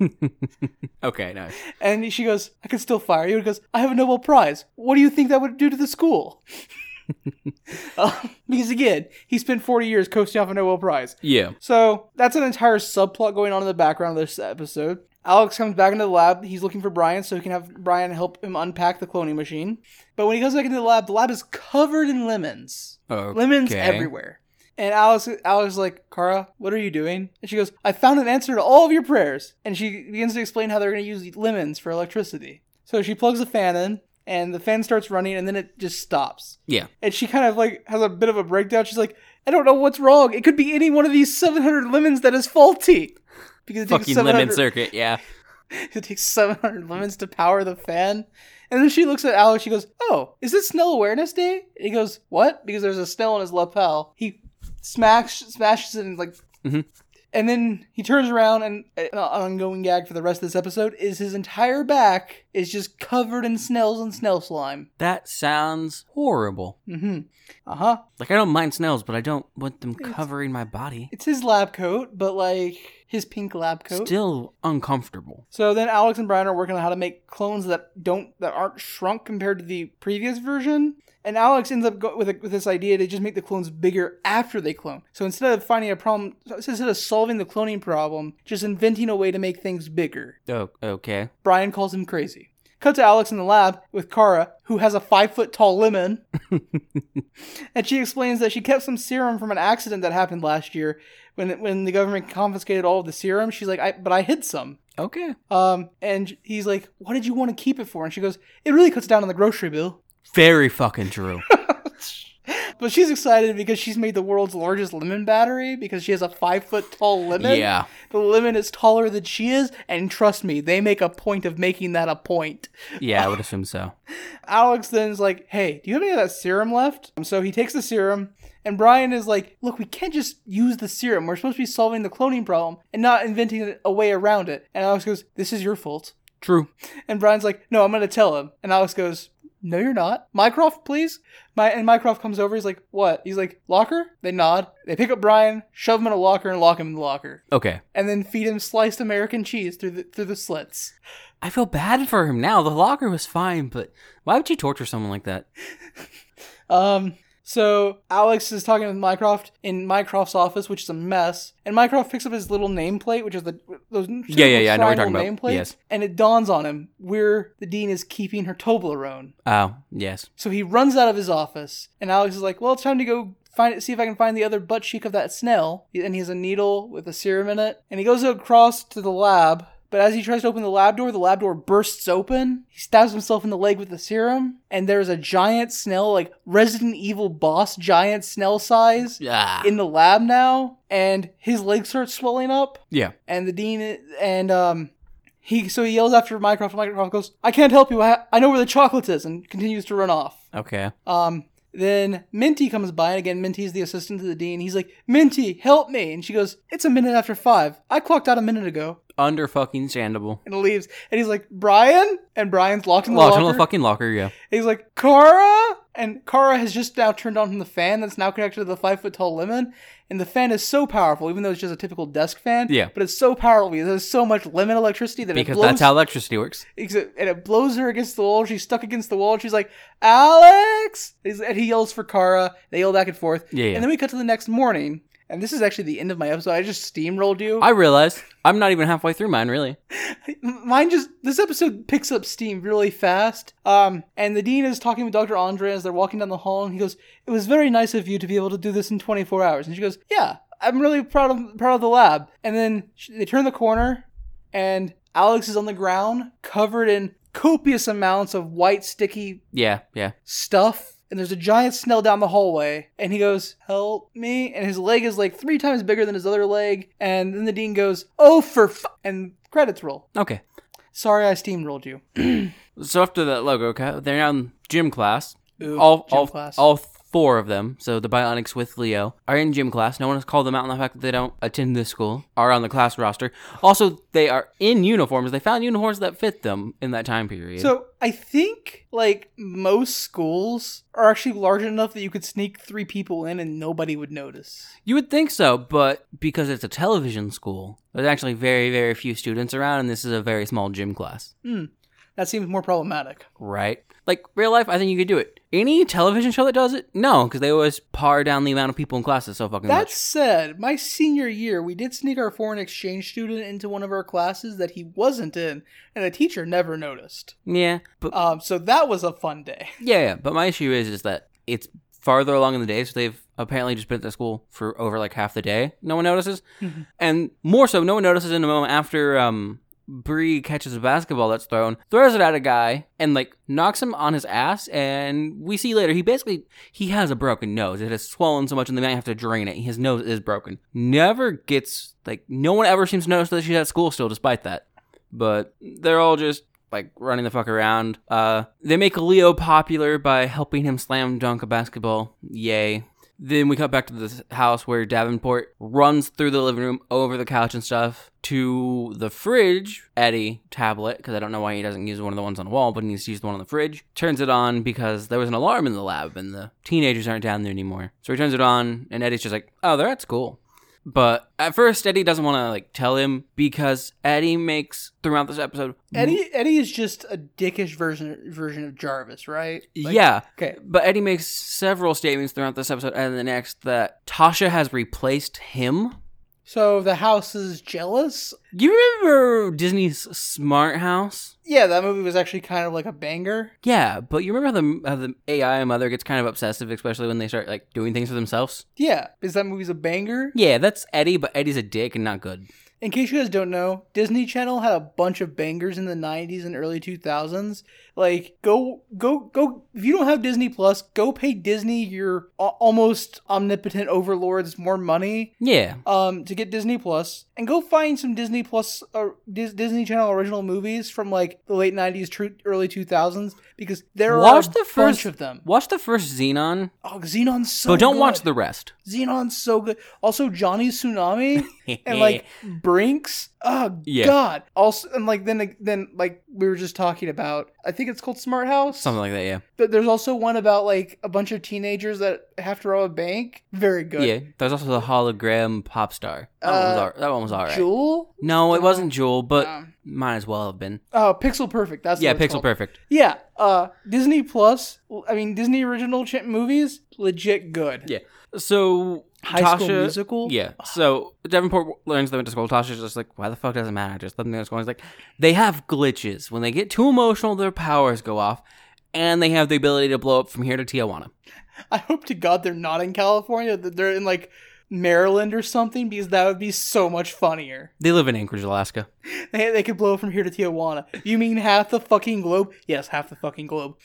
okay, nice. And she goes, I could still fire you. He goes, I have a Nobel Prize. What do you think that would do to the school? Uh, because again, he spent 40 years coasting off a Nobel Prize. Yeah. So that's an entire subplot going on in the background of this episode. Alex comes back into the lab. He's looking for Brian so he can have Brian help him unpack the cloning machine. But when he goes back into the lab, the lab is covered in lemons. Okay. Lemons everywhere. And Alex, Alex is like, Kara, what are you doing? And she goes, I found an answer to all of your prayers. And she begins to explain how they're going to use lemons for electricity. So she plugs a fan in, and the fan starts running, and then it just stops. Yeah. And she kind of like has a bit of a breakdown. She's like, I don't know what's wrong. It could be any one of these 700 lemons that is faulty. Because it takes, Fucking 700, lemon circuit. Yeah. it takes 700 lemons to power the fan. And then she looks at Alex. She goes, Oh, is it Snell Awareness Day? And he goes, What? Because there's a snail on his lapel. He smacks, smashes it and like. Mhm. And then he turns around, and uh, an ongoing gag for the rest of this episode is his entire back is just covered in snails and snail slime. That sounds horrible. Mm-hmm. Uh huh. Like, I don't mind snails, but I don't want them covering my body. It's his lab coat, but like his pink lab coat. Still uncomfortable. So then Alex and Brian are working on how to make clones that don't that aren't shrunk compared to the previous version. And Alex ends up go- with a, with this idea to just make the clones bigger after they clone. So instead of finding a problem, instead of solving the cloning problem, just inventing a way to make things bigger. Oh, okay. Brian calls him crazy. Cut to Alex in the lab with Kara, who has a five foot tall lemon. and she explains that she kept some serum from an accident that happened last year when when the government confiscated all of the serum. She's like, I, but I hid some. Okay. Um, and he's like, "What did you want to keep it for?" And she goes, "It really cuts down on the grocery bill." Very fucking true. But she's excited because she's made the world's largest lemon battery because she has a five foot tall lemon. yeah. The lemon is taller than she is, and trust me, they make a point of making that a point. Yeah, I would assume so. Alex then is like, "Hey, do you have any of that serum left?" Um, So he takes the serum, and Brian is like, "Look, we can't just use the serum. We're supposed to be solving the cloning problem and not inventing a way around it." And Alex goes, "This is your fault." True. And Brian's like, "No, I'm gonna tell him." And Alex goes, "No, you're not. Mycroft, please." My and Mycroft comes over. He's like, "What?" He's like, "Locker." They nod. They pick up Brian, shove him in a locker, and lock him in the locker, Okay. and then feed him sliced American cheese through the through the slits. I feel bad for him now. The locker was fine, but why would you torture someone like that? Um. So Alex is talking with Mycroft in Mycroft's office, which is a mess. And Mycroft picks up his little nameplate, which is the those Yeah, yeah, yeah, I know what you're talking about. nameplates, Yes. And it dawns on him where the dean is keeping her Toblerone. Oh, yes. So he runs out of his office, and Alex is like, "Well, it's time to go find it. See if I can find the other butt cheek of that snail." And he has a needle with a serum in it, and he goes across to the lab But as he tries to open the lab door, the lab door bursts open. He stabs himself in the leg with the serum, and there's a giant Snell, like Resident Evil boss giant Snell size, Yeah. in the lab now, and his leg starts swelling up. yeah. And the dean and um, he so he yells after Mycroft. and Mycroft goes, "I can't help you. I, I know where the chocolate is," and continues to run off. Okay. Um, then Minty comes by, and again, Minty's the assistant to the dean. He's like, Minty, help me. And she goes, It's a minute after five. I clocked out a minute ago. Under fucking standable. And leaves. And he's like, Brian? And Brian's locked in the Locked in locker. the fucking locker, yeah. he's like, Kara? And Kara has just now turned on from the fan that's now connected to the five foot tall lemon. And the fan is so powerful, even though it's just a typical desk fan. Yeah. But it's so powerful because there's so much lemon electricity that Because it blows that's how electricity works. And it blows her against the wall. She's stuck against the wall. And she's like, Alex! And he yells for Kara. They yell back and forth. Yeah, yeah. And then we cut to the next morning. And this is actually the end of my episode. I just steamrolled you. I realized I'm not even halfway through mine, really. Mine just this episode picks up steam really fast. Um, and the dean is talking with Dr. Andre as they're walking down the hall, and he goes, "It was very nice of you to be able to do this in 24 hours." And she goes, "Yeah, I'm really proud of proud of the lab." And then they turn the corner, and Alex is on the ground, covered in copious amounts of white sticky Yeah, yeah. stuff. And there's a giant Snell down the hallway, and he goes, "Help me!" And his leg is like three times bigger than his other leg. And then the dean goes, "Oh for fu-, and credits roll. Okay. Sorry, I steamrolled you. So after that logo cut, they're now in gym class. Ooh, all gym all, class. all four of them, so the Bionics with Leo, are in gym class. No one has called them out on the fact that they don't attend this school, are on the class roster. Also, they are in uniforms. They found uniforms that fit them in that time period. So I think like most schools are actually large enough that you could sneak three people in and nobody would notice. you would think so, but because it's a television school, there's actually very, very few students around, and this is a very small gym class. Hmm. That seems more problematic. Right? Like real life, I think you could do it. Any television show that does it, no, because they always pare down the amount of people in classes so fucking That much. said, my senior year, we did sneak our foreign exchange student into one of our classes that he wasn't in, and the teacher never noticed. Yeah, but Um, so that was a fun day. Yeah, yeah, but my issue is is that it's farther along in the day, so they've apparently just been at the school for over like half the day. No one notices, and more so, no one notices in the moment after um Bree catches a basketball that's thrown, throws it at a guy, and like knocks him on his ass. And we see later he basically he has a broken nose. It has swollen so much, and they might have to drain it. His nose is broken. Never gets like no one ever seems to notice that she's at school still, despite that. But they're all just like running the fuck around. Uh, they make Leo popular by helping him slam dunk a basketball. Yay. Then we cut back to this house where Davenport runs through the living room, over the couch and stuff, to the fridge, Eddie tablet, because I don't know why he doesn't use one of the ones on the wall, but he needs to use the one on the fridge. Turns it on because there was an alarm in the lab and the teenagers aren't down there anymore. So he turns it on, and Eddie's just like, oh, they're at school. But at first, Eddie doesn't want to like tell him because Eddie makes throughout this episode. Eddie Eddie is just a dickish version version of Jarvis, right? Like- yeah. Okay. But Eddie makes several statements throughout this episode and the next that Tasha has replaced him. So the house is jealous. You remember Disney's Smart House? Yeah, that movie was actually kind of like a banger. Yeah, but you remember how the, how the AI mother gets kind of obsessive, especially when they start like doing things for themselves? Yeah, is that movie's a banger? Yeah, that's Eddie, but Eddie's a dick and not good. In case you guys don't know, Disney Channel had a bunch of bangers in the 90s and early 2000s. Like, go, go, go. If you don't have Disney Plus, go pay Disney your almost omnipotent overlords more money Yeah. um, to get Disney Plus, and go find some Disney Plus, uh, Dis- Disney Channel original movies from like the late 90s, tr- early 2000s, because there Watch are a the bunch of them. Watch the first Zenon, Oh, Zenon's so but don't good. watch the rest. Zenon's so good. Also, Johnny's Tsunami and like Brinks. Oh Yeah. God. Also, and like then then like we were just talking about. I think it's called Smart House. Something like that, yeah. But there's also one about like a bunch of teenagers that have to rob a bank. Very good. Yeah. There's also the hologram pop star. That, one, was Uh, all, that one was alright. Jewel. No, it wasn't Jewel, but Um, might as well have been. Oh, Pixel Perfect. That's Yeah, Pixel called. Perfect. Yeah. Uh, Disney Plus. I mean Disney original ch- movies. Legit good. Yeah. So High Tasha, School Musical. Yeah. So Davenport learns they went to school. Tasha's just like, why the fuck doesn't matter? Just let them go to school. He's like, they have glitches. When they get too emotional, their powers go off, and they have the ability to blow up from here to Tijuana. I hope to God they're not in California. That they're in like Maryland or something because that would be so much funnier. They live in Anchorage, Alaska. They, they could blow from here to Tijuana. You mean half the fucking globe? Yes, half the fucking globe.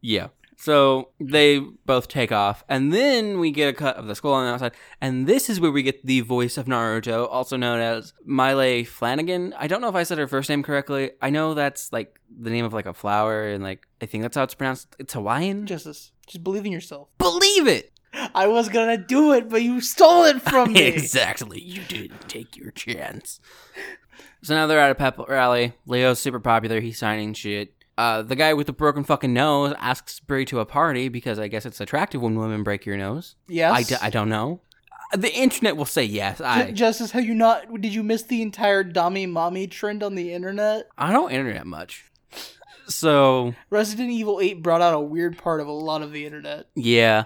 Yeah. So they both take off, and then we get a cut of the skull on the outside, and this is where we get the voice of Naruto, also known as Maile Flanagan. I don't know if I said her first name correctly. I know that's like the name of like a flower, and like I think that's how it's pronounced. It's Hawaiian. Justice, just believe in yourself. believe it. I was gonna do it, but you stole it from me. exactly. You didn't take your chance. So now they're at a pep rally. Leo's super popular. He's signing shit. Uh, the guy with the broken fucking nose asks Bree to a party because I guess it's attractive when women break your nose. Yes. I, d- I don't know. Uh, The internet will say yes. I Justice, have you not? Did you miss the entire dummy mommy trend on the internet? I don't internet much. So Resident Evil 8 brought out a weird part of a lot of the internet. yeah,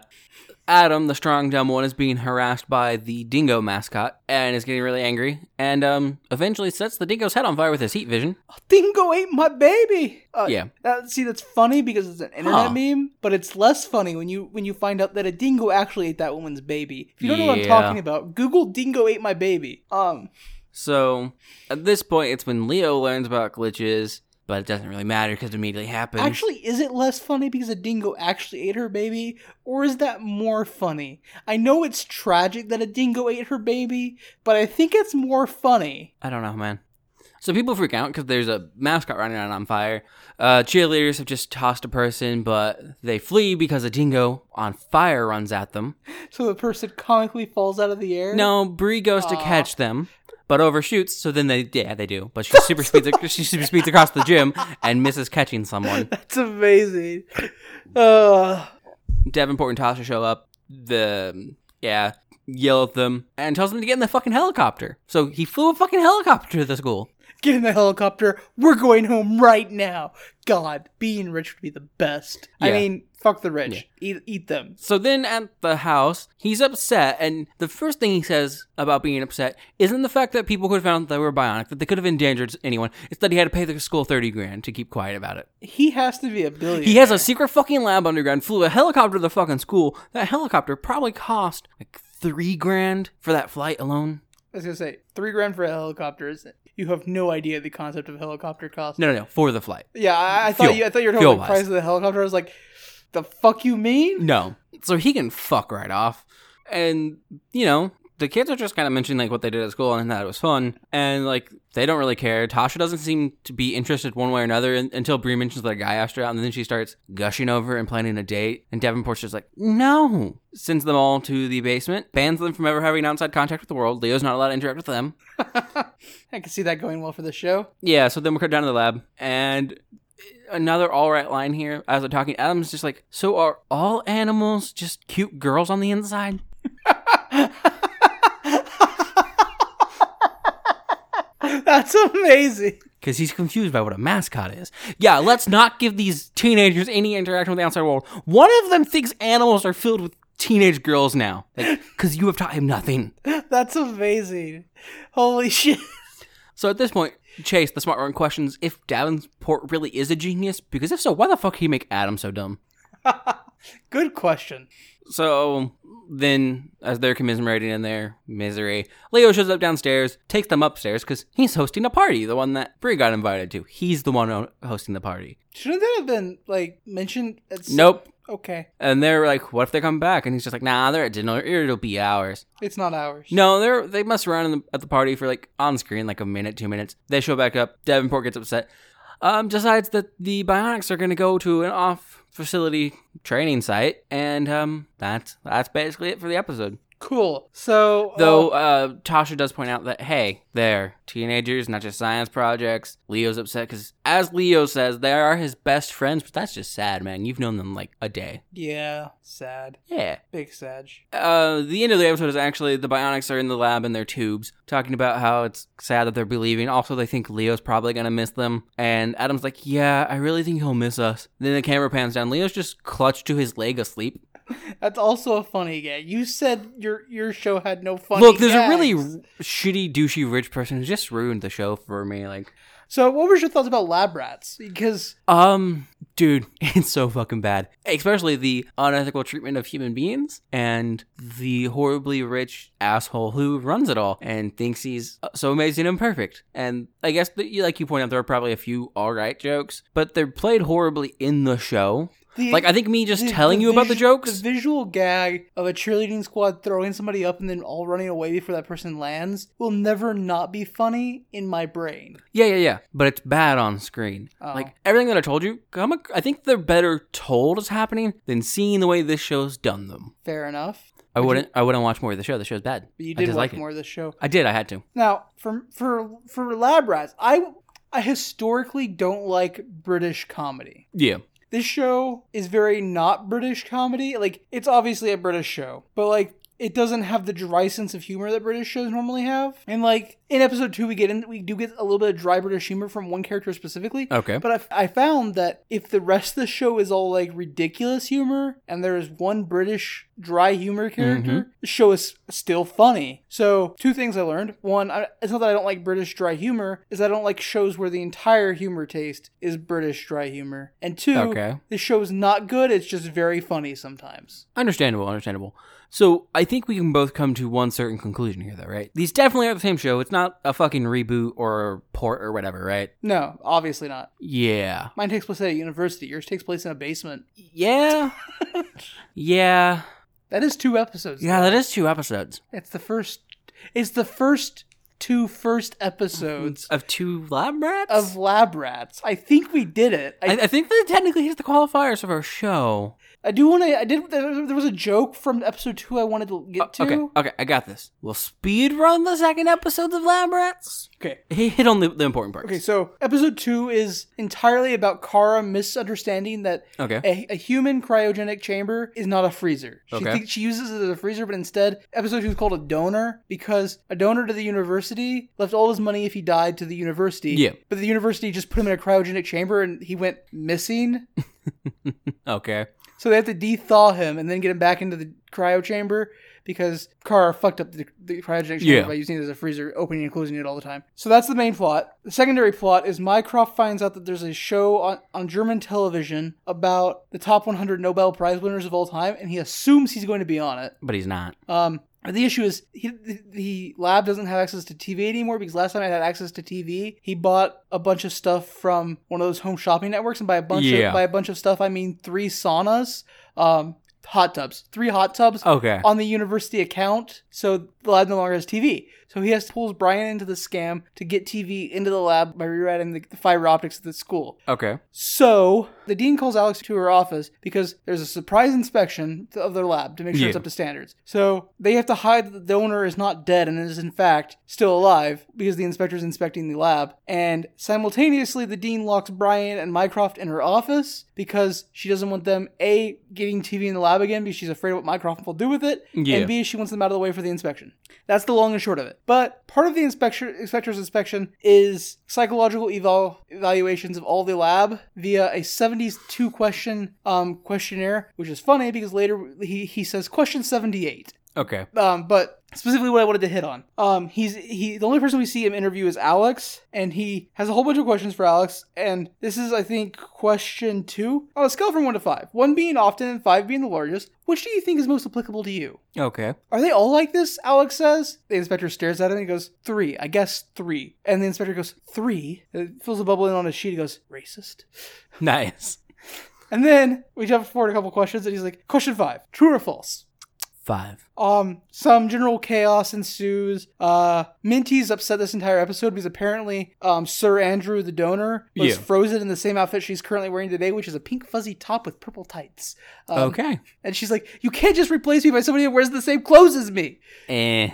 Adam, the strong dumb one, is being harassed by the dingo mascot and is getting really angry, and um, eventually sets the dingo's head on fire with his heat vision. Dingo ate my baby. Uh, Yeah. that- see, that's funny because it's an internet Huh. meme, but it's less funny when you when you find out that a dingo actually ate that woman's baby. If you don't know what I'm talking about, Google "dingo ate my baby." Um, So at this point, it's when Leo learns about glitches, but it doesn't really matter because it immediately happens. actually, is it less funny because a dingo actually ate her baby, or is that more funny? I know it's tragic that a dingo ate her baby, but I think it's more funny. I don't know, man. So people freak out because there's a mascot running around on fire. Uh, cheerleaders have just tossed a person, but they flee because a dingo on fire runs at them. So the person comically falls out of the air. No, Bree goes to catch them, but overshoots. So then they, yeah, they do. But she super speeds, she super speeds across the gym and misses catching someone. that's amazing. Uh, Davenport and Tasha show up. The yeah, yell at them and tells them to get in the fucking helicopter. So he flew a fucking helicopter to the school. get in the helicopter. We're going home right now. God, being rich would be the best. I mean, fuck the rich. Eat, eat them. So then at the house, he's upset, and the first thing he says about being upset isn't the fact that people could have found that they were bionic, that they could have endangered anyone. It's that he had to pay the school 30 grand to keep quiet about it. He has to be a billionaire. He has a secret fucking lab underground, flew a helicopter to the fucking school. That helicopter probably cost like three grand for that flight alone. I was gonna say three grand for a helicopter. Is you have no idea the concept of helicopter cost. No, no, no, for the flight. Yeah, I, I thought Fuel. you. I thought you were talking about the price of the helicopter. I was like, the fuck you mean? No. So he can fuck right off. And, you know, the kids are just kind of mentioning like what they did at school and that it was fun. And like they don't really care. Tasha doesn't seem to be interested one way or another un- until Bree mentions that a guy asked her out. And then she starts gushing over and planning a date. And Davenport's just like, no. Sends them all to the basement, bans them from ever having outside contact with the world. Leo's not allowed to interact with them. I can see that going well for the show. Yeah, so then we cut down to the lab, and another all right line here as they're talking. Adam's just like, "So are all animals just cute girls on the inside?" That's amazing. Because he's confused by what a mascot is. Yeah, let's not give these teenagers any interaction with the outside world. One of them thinks animals are filled with teenage girls now, because you have taught him nothing. That's amazing. Holy shit. So at this point, Chase, the smart one, questions if Davenport really is a genius. Because if so, why the fuck he make Adam so dumb? Good question. So then, as they're commiserating in their misery, Leo shows up downstairs, takes them upstairs because he's hosting a party, the one that Bree got invited to. He's the one hosting the party. Shouldn't that have been like mentioned? At some- Nope. Okay, And they're like, "What if they come back?" And he's just like, "Nah, they're at dinner. It'll be hours." it's not ours. No, they're they mess around in the, at the party for like on screen, like a minute, two minutes. They show back up. Davenport gets upset. Um, decides that the Bionics are going to go to an off facility training site, and um, that's that's basically it for the episode. Cool. So Though uh, uh, Tasha does point out that hey, they're teenagers, not just science projects. Leo's upset because, as Leo says, they are his best friends. But that's just sad, man. You've known them like a day. yeah, sad, Yeah. big sad. Uh, the end of the episode is actually the Bionics are in the lab in their tubes, talking about how it's sad that they're believing. Also, they think Leo's probably gonna miss them. And Adam's like, "Yeah, I really think he'll miss us." Then the camera pans down. Leo's just clutched to his leg asleep. That's also a funny gag. You said your your show had no funny. Look, there's a really r- shitty, douchey rich person who just ruined the show for me. Like, So, what was your thoughts about lab rats? Because um, dude, it's so fucking bad. Especially the unethical treatment of human beings and the horribly rich asshole who runs it all and thinks he's uh, so amazing and perfect. And I guess, that, you- like you point out, there are probably a few all right jokes, but they're played horribly in the show. The, Like, I think me just the- telling the you about the jokes. the visual gag of a cheerleading squad throwing somebody up and then all running away before that person lands will never not be funny in my brain. Yeah, yeah, yeah. But it's bad on screen. Oh. Like everything that I told you, I'm a, I think they're better told as happening than seeing the way this show's done them. Fair enough. I wouldn't. I wouldn't watch more of the show. The show's bad. But you did watch it. more of this show. I did. I had to. Now, for for for lab rats, I I historically don't like British comedy. Yeah. This show is very not British comedy. Like it's obviously a British show, but like it doesn't have the dry sense of humor that British shows normally have. And like in episode two, we get in, we do get a little bit of dry British humor from one character specifically. Okay. But I, I found that if the rest of the show is all like ridiculous humor and there is one British dry humor character, mm-hmm. the show is still funny. So, two things I learned. One, I, it's not that I don't like British dry humor, is I don't like shows where the entire humor taste is British dry humor. And two, Okay. the show is not good, it's just very funny sometimes. Understandable. Understandable. So I think we can both come to one certain conclusion here, though, right? These definitely are the same show. It's not a fucking reboot or a port or whatever, right? No, obviously not. Yeah. Mine takes place at a university, yours takes place in a basement. Yeah. yeah. That is two episodes. Yeah. That is two episodes It's the first. It's the first two first episodes of two lab rats. of Lab Rats. I think we did it. I, I, I think that technically hits the qualifiers of our show. I do want to. I did. There was a joke from episode two I wanted to get to. Uh, Okay, okay, I got this. We'll speed run the second episodes of Lab Rats. Okay. he hit on the, the important parts. Okay. So episode two is entirely about Kara misunderstanding that Okay. a, a human cryogenic chamber is not a freezer. She Okay. thinks she uses it as a freezer, but instead, episode two is called a donor because a donor to the university left all his money if he died to the university. Yeah. But the university just put him in a cryogenic chamber and he went missing. Okay. So they have to de-thaw him and then get him back into the cryo chamber because Kara fucked up the, the cryogenic chamber Yeah. by using it as a freezer, opening and closing it all the time. So that's the main plot. The secondary plot is Mycroft finds out that there's a show on, on German television about the top 100 Nobel Prize winners of all time, and he assumes he's going to be on it. But he's not. Um, the issue is he, the, the lab doesn't have access to TV anymore because last time I had access to TV, he bought a bunch of stuff from one of those home shopping networks, and by a bunch Yeah. of by a bunch of stuff I mean three saunas, um, hot tubs, three hot tubs Okay. on the university account. So the lab no longer has TV. So he has to pull Brian into the scam to get TV into the lab by rewriting the, the fiber optics at the school. Okay. So the dean calls Alex to her office because there's a surprise inspection of their lab to make sure it's up to standards. So they have to hide that the donor is not dead and is in fact still alive because the inspector's inspecting the lab. And simultaneously, the dean locks Brian and Mycroft in her office because she doesn't want them a getting TV in the lab again because she's afraid of what Mycroft will do with it, Yeah. and b she wants them out of the way for the inspection. That's the long and short of it. But part of the inspection, inspector's inspection is psychological eval evaluations of all the lab via a 72 question um, questionnaire, which is funny because later he, he says question 78. Okay. Um, but specifically, what I wanted to hit on, um, he's he the only person we see him interview is Alex, and he has a whole bunch of questions for Alex. And this is, I think, question two on a scale from one to five, one being often and five being the largest. Which do you think is most applicable to you? Okay. Are they all like this? Alex says. The inspector stares at him and he goes, Three. I guess three. And the inspector goes, Three? It fills a bubble in on his sheet. He goes, Racist. Nice. And then we jump forward a couple questions and he's like, Question five. True or false? Five. Um, some general chaos ensues. Uh, Minty's upset this entire episode because apparently, um, Sir Andrew, the donor, was Yeah. frozen in the same outfit she's currently wearing today, which is a pink fuzzy top with purple tights. Um, okay. And she's like, "You can't just replace me by somebody who wears the same clothes as me." Eh.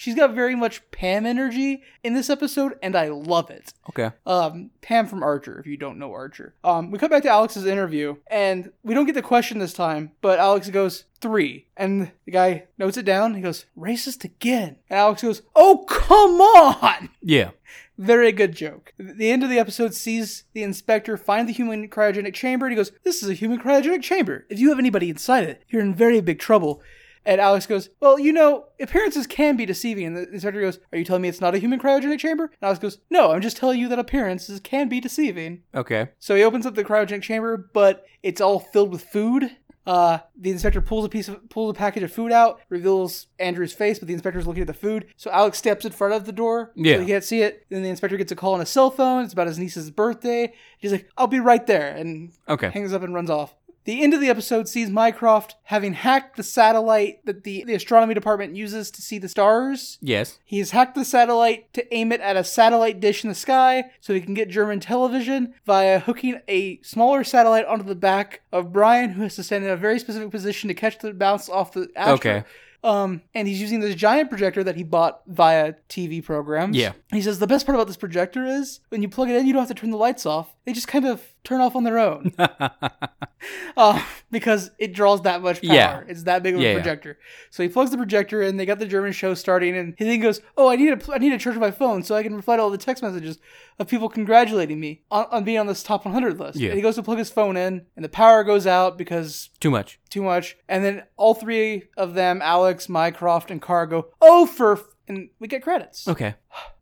She's got very much Pam energy in this episode, and I love it. Okay. Um, Pam from Archer, if you don't know Archer. Um, we come back to Alex's interview, and we don't get the question this time, but Alex goes, three. And the guy notes it down. He goes, racist again. And Alex goes, oh, come on! Yeah. Very good joke. The end of the episode sees the inspector find the human cryogenic chamber and he goes, This is a human cryogenic chamber. If you have anybody inside it, you're in very big trouble. And Alex goes, Well, you know, appearances can be deceiving. And the inspector goes, Are you telling me it's not a human cryogenic chamber? And Alex goes, No, I'm just telling you that appearances can be deceiving. Okay. So he opens up the cryogenic chamber, but it's all filled with food. Uh, the inspector pulls a piece of pulls a package of food out, reveals Andrew's face, but the inspector's looking at the food. So Alex steps in front of the door, Yeah. so he can't see it. Then the inspector gets a call on his cell phone. It's about his niece's birthday. He's like, "I'll be right there," and Okay. hangs up and runs off. The end of the episode sees Mycroft having hacked the satellite that the, the astronomy department uses to see the stars. Yes. He has hacked the satellite to aim it at a satellite dish in the sky so he can get German television via hooking a smaller satellite onto the back of Brian, who has to stand in a very specific position to catch the bounce off the astro. Okay. Um, and he's using this giant projector that he bought via TV programs. Yeah. He says the best part about this projector is when you plug it in, you don't have to turn the lights off. They just kind of turn off on their own. uh, because it draws that much power. Yeah. It's that big of a Yeah, yeah. projector. So he plugs the projector in. They got the German show starting, and he then goes, "Oh, I need a I need to charge my phone so I can reply to all the text messages of people congratulating me on, on being on this top 100 list." Yeah. And he goes to plug his phone in, and the power goes out because Too much. too much. And then all three of them, Alex, Mycroft, and Kara, go, "Oh, for." And we get credits. Okay.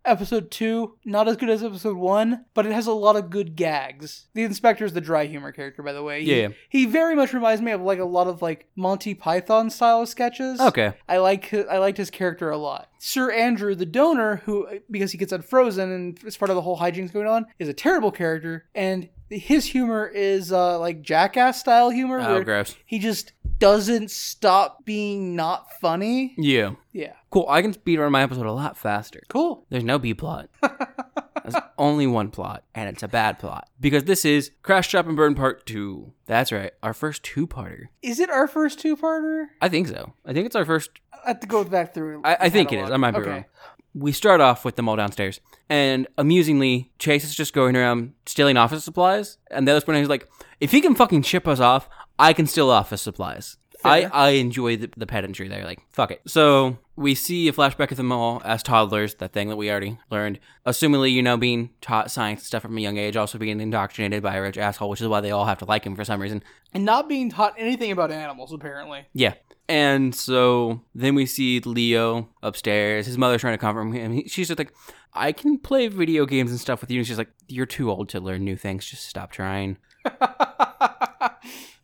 Episode two, not as good as episode one, but it has a lot of good gags. The inspector is the dry humor character, by the way. He- Yeah. He very much reminds me of like a lot of like Monty Python style sketches. Okay. I like I liked his character a lot. Sir Andrew, the donor, who because he gets unfrozen and it's part of the whole hijinks going on, is a terrible character, and his humor is uh, like jackass style humor, Oh, gross. he just doesn't stop being not funny. Yeah. Yeah, Cool. I can speed run my episode a lot faster. cool. There's no B plot. There's only one plot, and it's a bad plot. Because this is Crush, Chop, and Burn Part 2. That's right, our first two parter. Is it our first two-parter? I think so. I think it's our first. I have to go back through. I, I think it is. I might be Okay. wrong. We start off with them all downstairs, and amusingly, Chase is just going around stealing office supplies. And the other point is like, if he can fucking ship us off, I can steal office supplies. I, I enjoy the, the pedantry there. Like, fuck it. So we see a flashback of them all as toddlers, that thing that we already learned. Assumingly, you know, being taught science and stuff from a young age, also being indoctrinated by a rich asshole, which is why they all have to like him for some reason. And not being taught anything about animals, apparently. Yeah. And so then we see Leo upstairs. His mother's trying to comfort him. He, she's just like, I can play video games and stuff with you. And she's like, You're too old to learn new things. Just stop trying.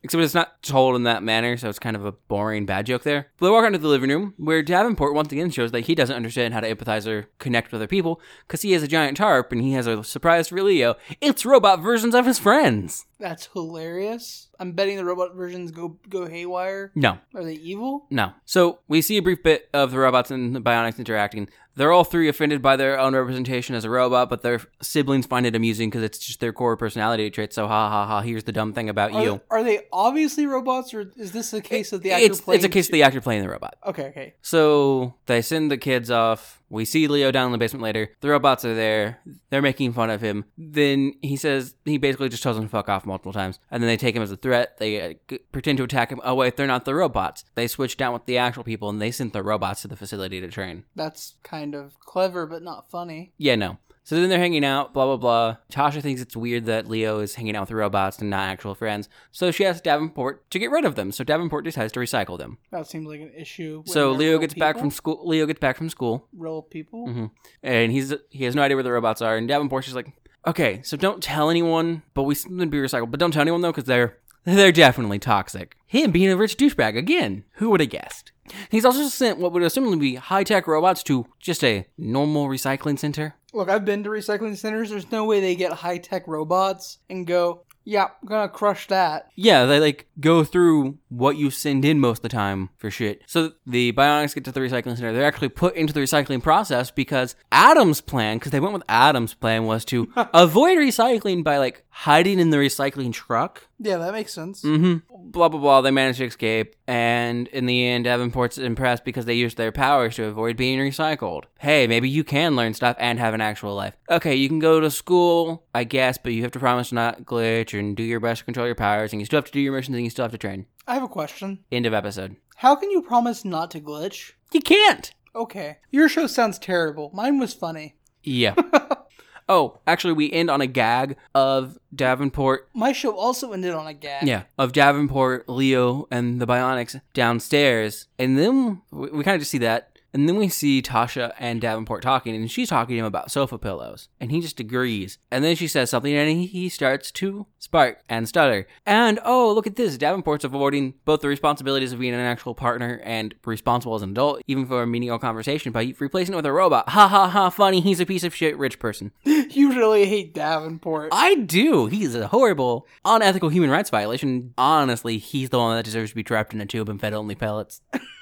Except it's not told in that manner, so it's kind of a boring bad joke there. But they walk into the living room, where Davenport once again shows that he doesn't understand how to empathize or connect with other people, because he has a giant tarp and he has a surprise for Leo. It's robot versions of his friends. That's hilarious. I'm betting the robot versions go go haywire. No, Are they evil? No. So we see a brief bit of the robots and the bionics interacting. They're all three offended by their own representation as a robot, but their siblings find it amusing because it's just their core personality traits. So ha ha ha! Here's the dumb thing about Are, you. are they obviously robots, or is this a case of the actor It's playing? it's a case of the actor playing the robot. Okay, okay. So they send the kids off. We see Leo down in the basement later. The robots are there. They're making fun of him. Then he says he basically just tells them to fuck off multiple times. And then they take him as a threat. They uh, g- pretend to attack him. Oh wait, they're not the robots. They switch down with the actual people and they sent the robots to the facility to train. That's kind of clever, but not funny. Yeah, no. So then they're hanging out, blah, blah, blah. Tasha thinks it's weird that Leo is hanging out with the robots and not actual friends. So she asks Davenport to get rid of them. So Davenport decides to recycle them. That seems like an issue. so Leo gets back from school. Leo gets back from school, real people. Mhm. and he's he has no idea where the robots are. And Davenport's just like, okay, so don't tell anyone, but we to be recycled. But don't tell anyone though, because they're they're definitely toxic. Him being a rich douchebag again. Who would have guessed? He's also sent what would assumably be high tech robots to just a normal recycling center. Look, I've been to recycling centers. There's no way they get high tech robots and go, yeah, I'm gonna crush that. Yeah, they like go through what you send in most of the time for shit. So the bionics get to the recycling center. They're actually put into the recycling process because Adam's plan, because they went with Adam's plan, was to avoid recycling by like hiding in the recycling truck. Yeah, that makes sense. Mm-hmm. Blah blah blah. They managed to escape, and in the end, Davenport's impressed because they used their powers to avoid being recycled. Hey, maybe you can learn stuff and have an actual life. Okay, you can go to school, I guess, but you have to promise to not glitch and do your best to control your powers, and you still have to do your missions, and you still have to train. I have a question. End of episode. How can you promise not to glitch? You can't. Okay. Your show sounds terrible. Mine was funny. Yeah. Oh, actually, we end on a gag of Davenport. My show also ended on a gag. Yeah, of Davenport, Leo, and the Bionics downstairs, and then we, we kind of just see that. And then we see Tasha and Davenport talking, and she's talking to him about sofa pillows, and he just agrees. And then she says something, and he, starts to spark and stutter. And oh, look at this! Davenport's avoiding both the responsibilities of being an actual partner and responsible as an adult, even for a menial conversation, by replacing it with a robot. Ha ha ha! Funny, he's a piece of shit rich person. You really hate Davenport. I do. He's a horrible, unethical human rights violation. Honestly, he's the one that deserves to be trapped in a tube and fed only pellets.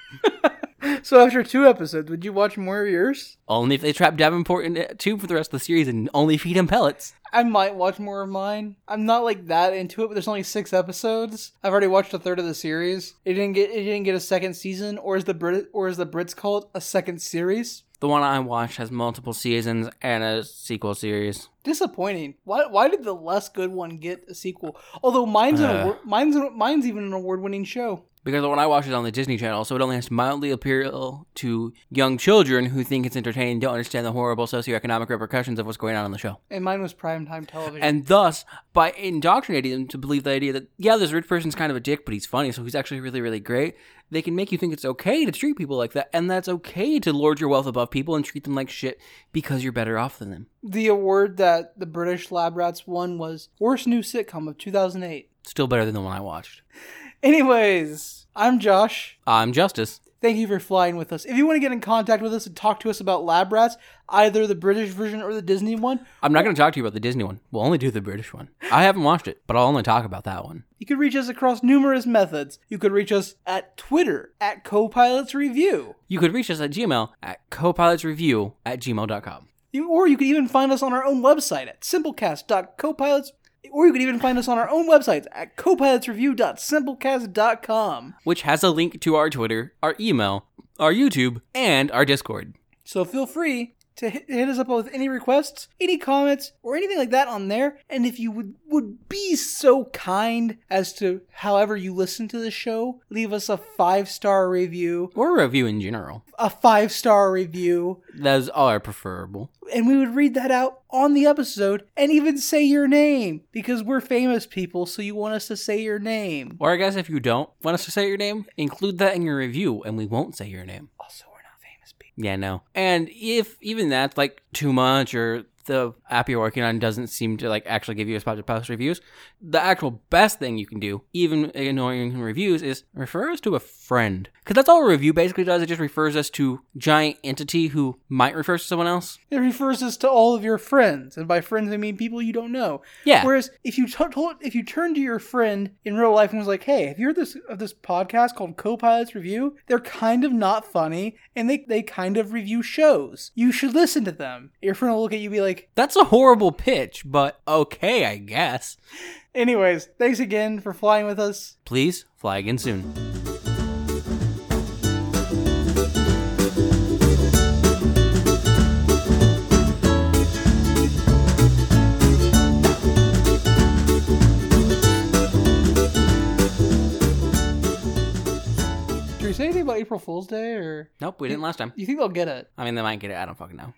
So after two episodes, would you watch more of yours? Only if they trap Davenport in a tube for the rest of the series and only feed him pellets. I might watch more of mine. I'm not like that into it, but there's only six episodes. I've already watched a third of the series. It didn't get it didn't get a second season, or is the Brit or as the Brits called a second series. The one I watched has multiple seasons and a sequel series. Disappointing. Why why did the less good one get a sequel? Although mine's an Uh. award, mine's mine's even an award winning show. Because the one I watched is on the Disney Channel, so it only has to mildly appeal to young children who think it's entertaining, don't understand the horrible socioeconomic repercussions of what's going on in the show. And mine was primetime television. And thus, by indoctrinating them to believe the idea that, yeah, this rich person's kind of a dick, but he's funny, so he's actually really, really great, they can make you think it's okay to treat people like that, and that's okay to lord your wealth above people and treat them like shit because you're better off than them. the award that the British Lab Rats won was worst new sitcom of 2008. Still better than the one I watched. Anyways, I'm Josh. I'm Justice. Thank you for flying with us. If you want to get in contact with us and talk to us about Lab Rats, either the British version or the Disney one, I'm not going to talk to you about the Disney one. We'll only do the British one. I haven't watched it, but I'll only talk about that one. you could reach us across numerous methods. You could reach us at Twitter at Copilots Review. You could reach us at Gmail at copilotsreview at gmail.com. You, or you could even find us on our own website at simplecast.copilots. Or you could even find us on our own websites at copilotsreview.simplecast.com. which has a link to our Twitter, our email, our YouTube, and our Discord. So feel free to hit, hit us up with any requests, any comments, or anything like that on there. And if you would would be so kind as to, however you listen to the show, leave us a five star review, Or a review in general. a five star review, Those are preferable. and we would read that out on the episode and even say your name because we're famous people. So you want us to say your name. Or I guess if you don't want us to say your name, include that in your review and we won't say your name. Also, we're not famous people. Yeah, no. And if even that's like too much or the app you're working on doesn't seem to like actually give you a spot to post reviews, the actual best thing you can do, even ignoring reviews, is refer us to a friend. Because that's all a review basically does. It just refers us to giant entity who might refer to someone else. It refers us to all of your friends, and by friends I mean people you don't know. Yeah. Whereas if you t- told, if you turned to your friend in real life and was like, "Hey, have you heard this of this podcast called Co-Pilots Review? They're kind of not funny, and they they kind of review shows. You should listen to them." Your friend will look at you and be like, That's a horrible pitch, but okay, I guess. "Anyways, thanks again for flying with us. Please fly again soon. Anything about April Fool's Day, or Nope, we didn't last time. you think they'll get it?" I mean, they might get it. I don't fucking know.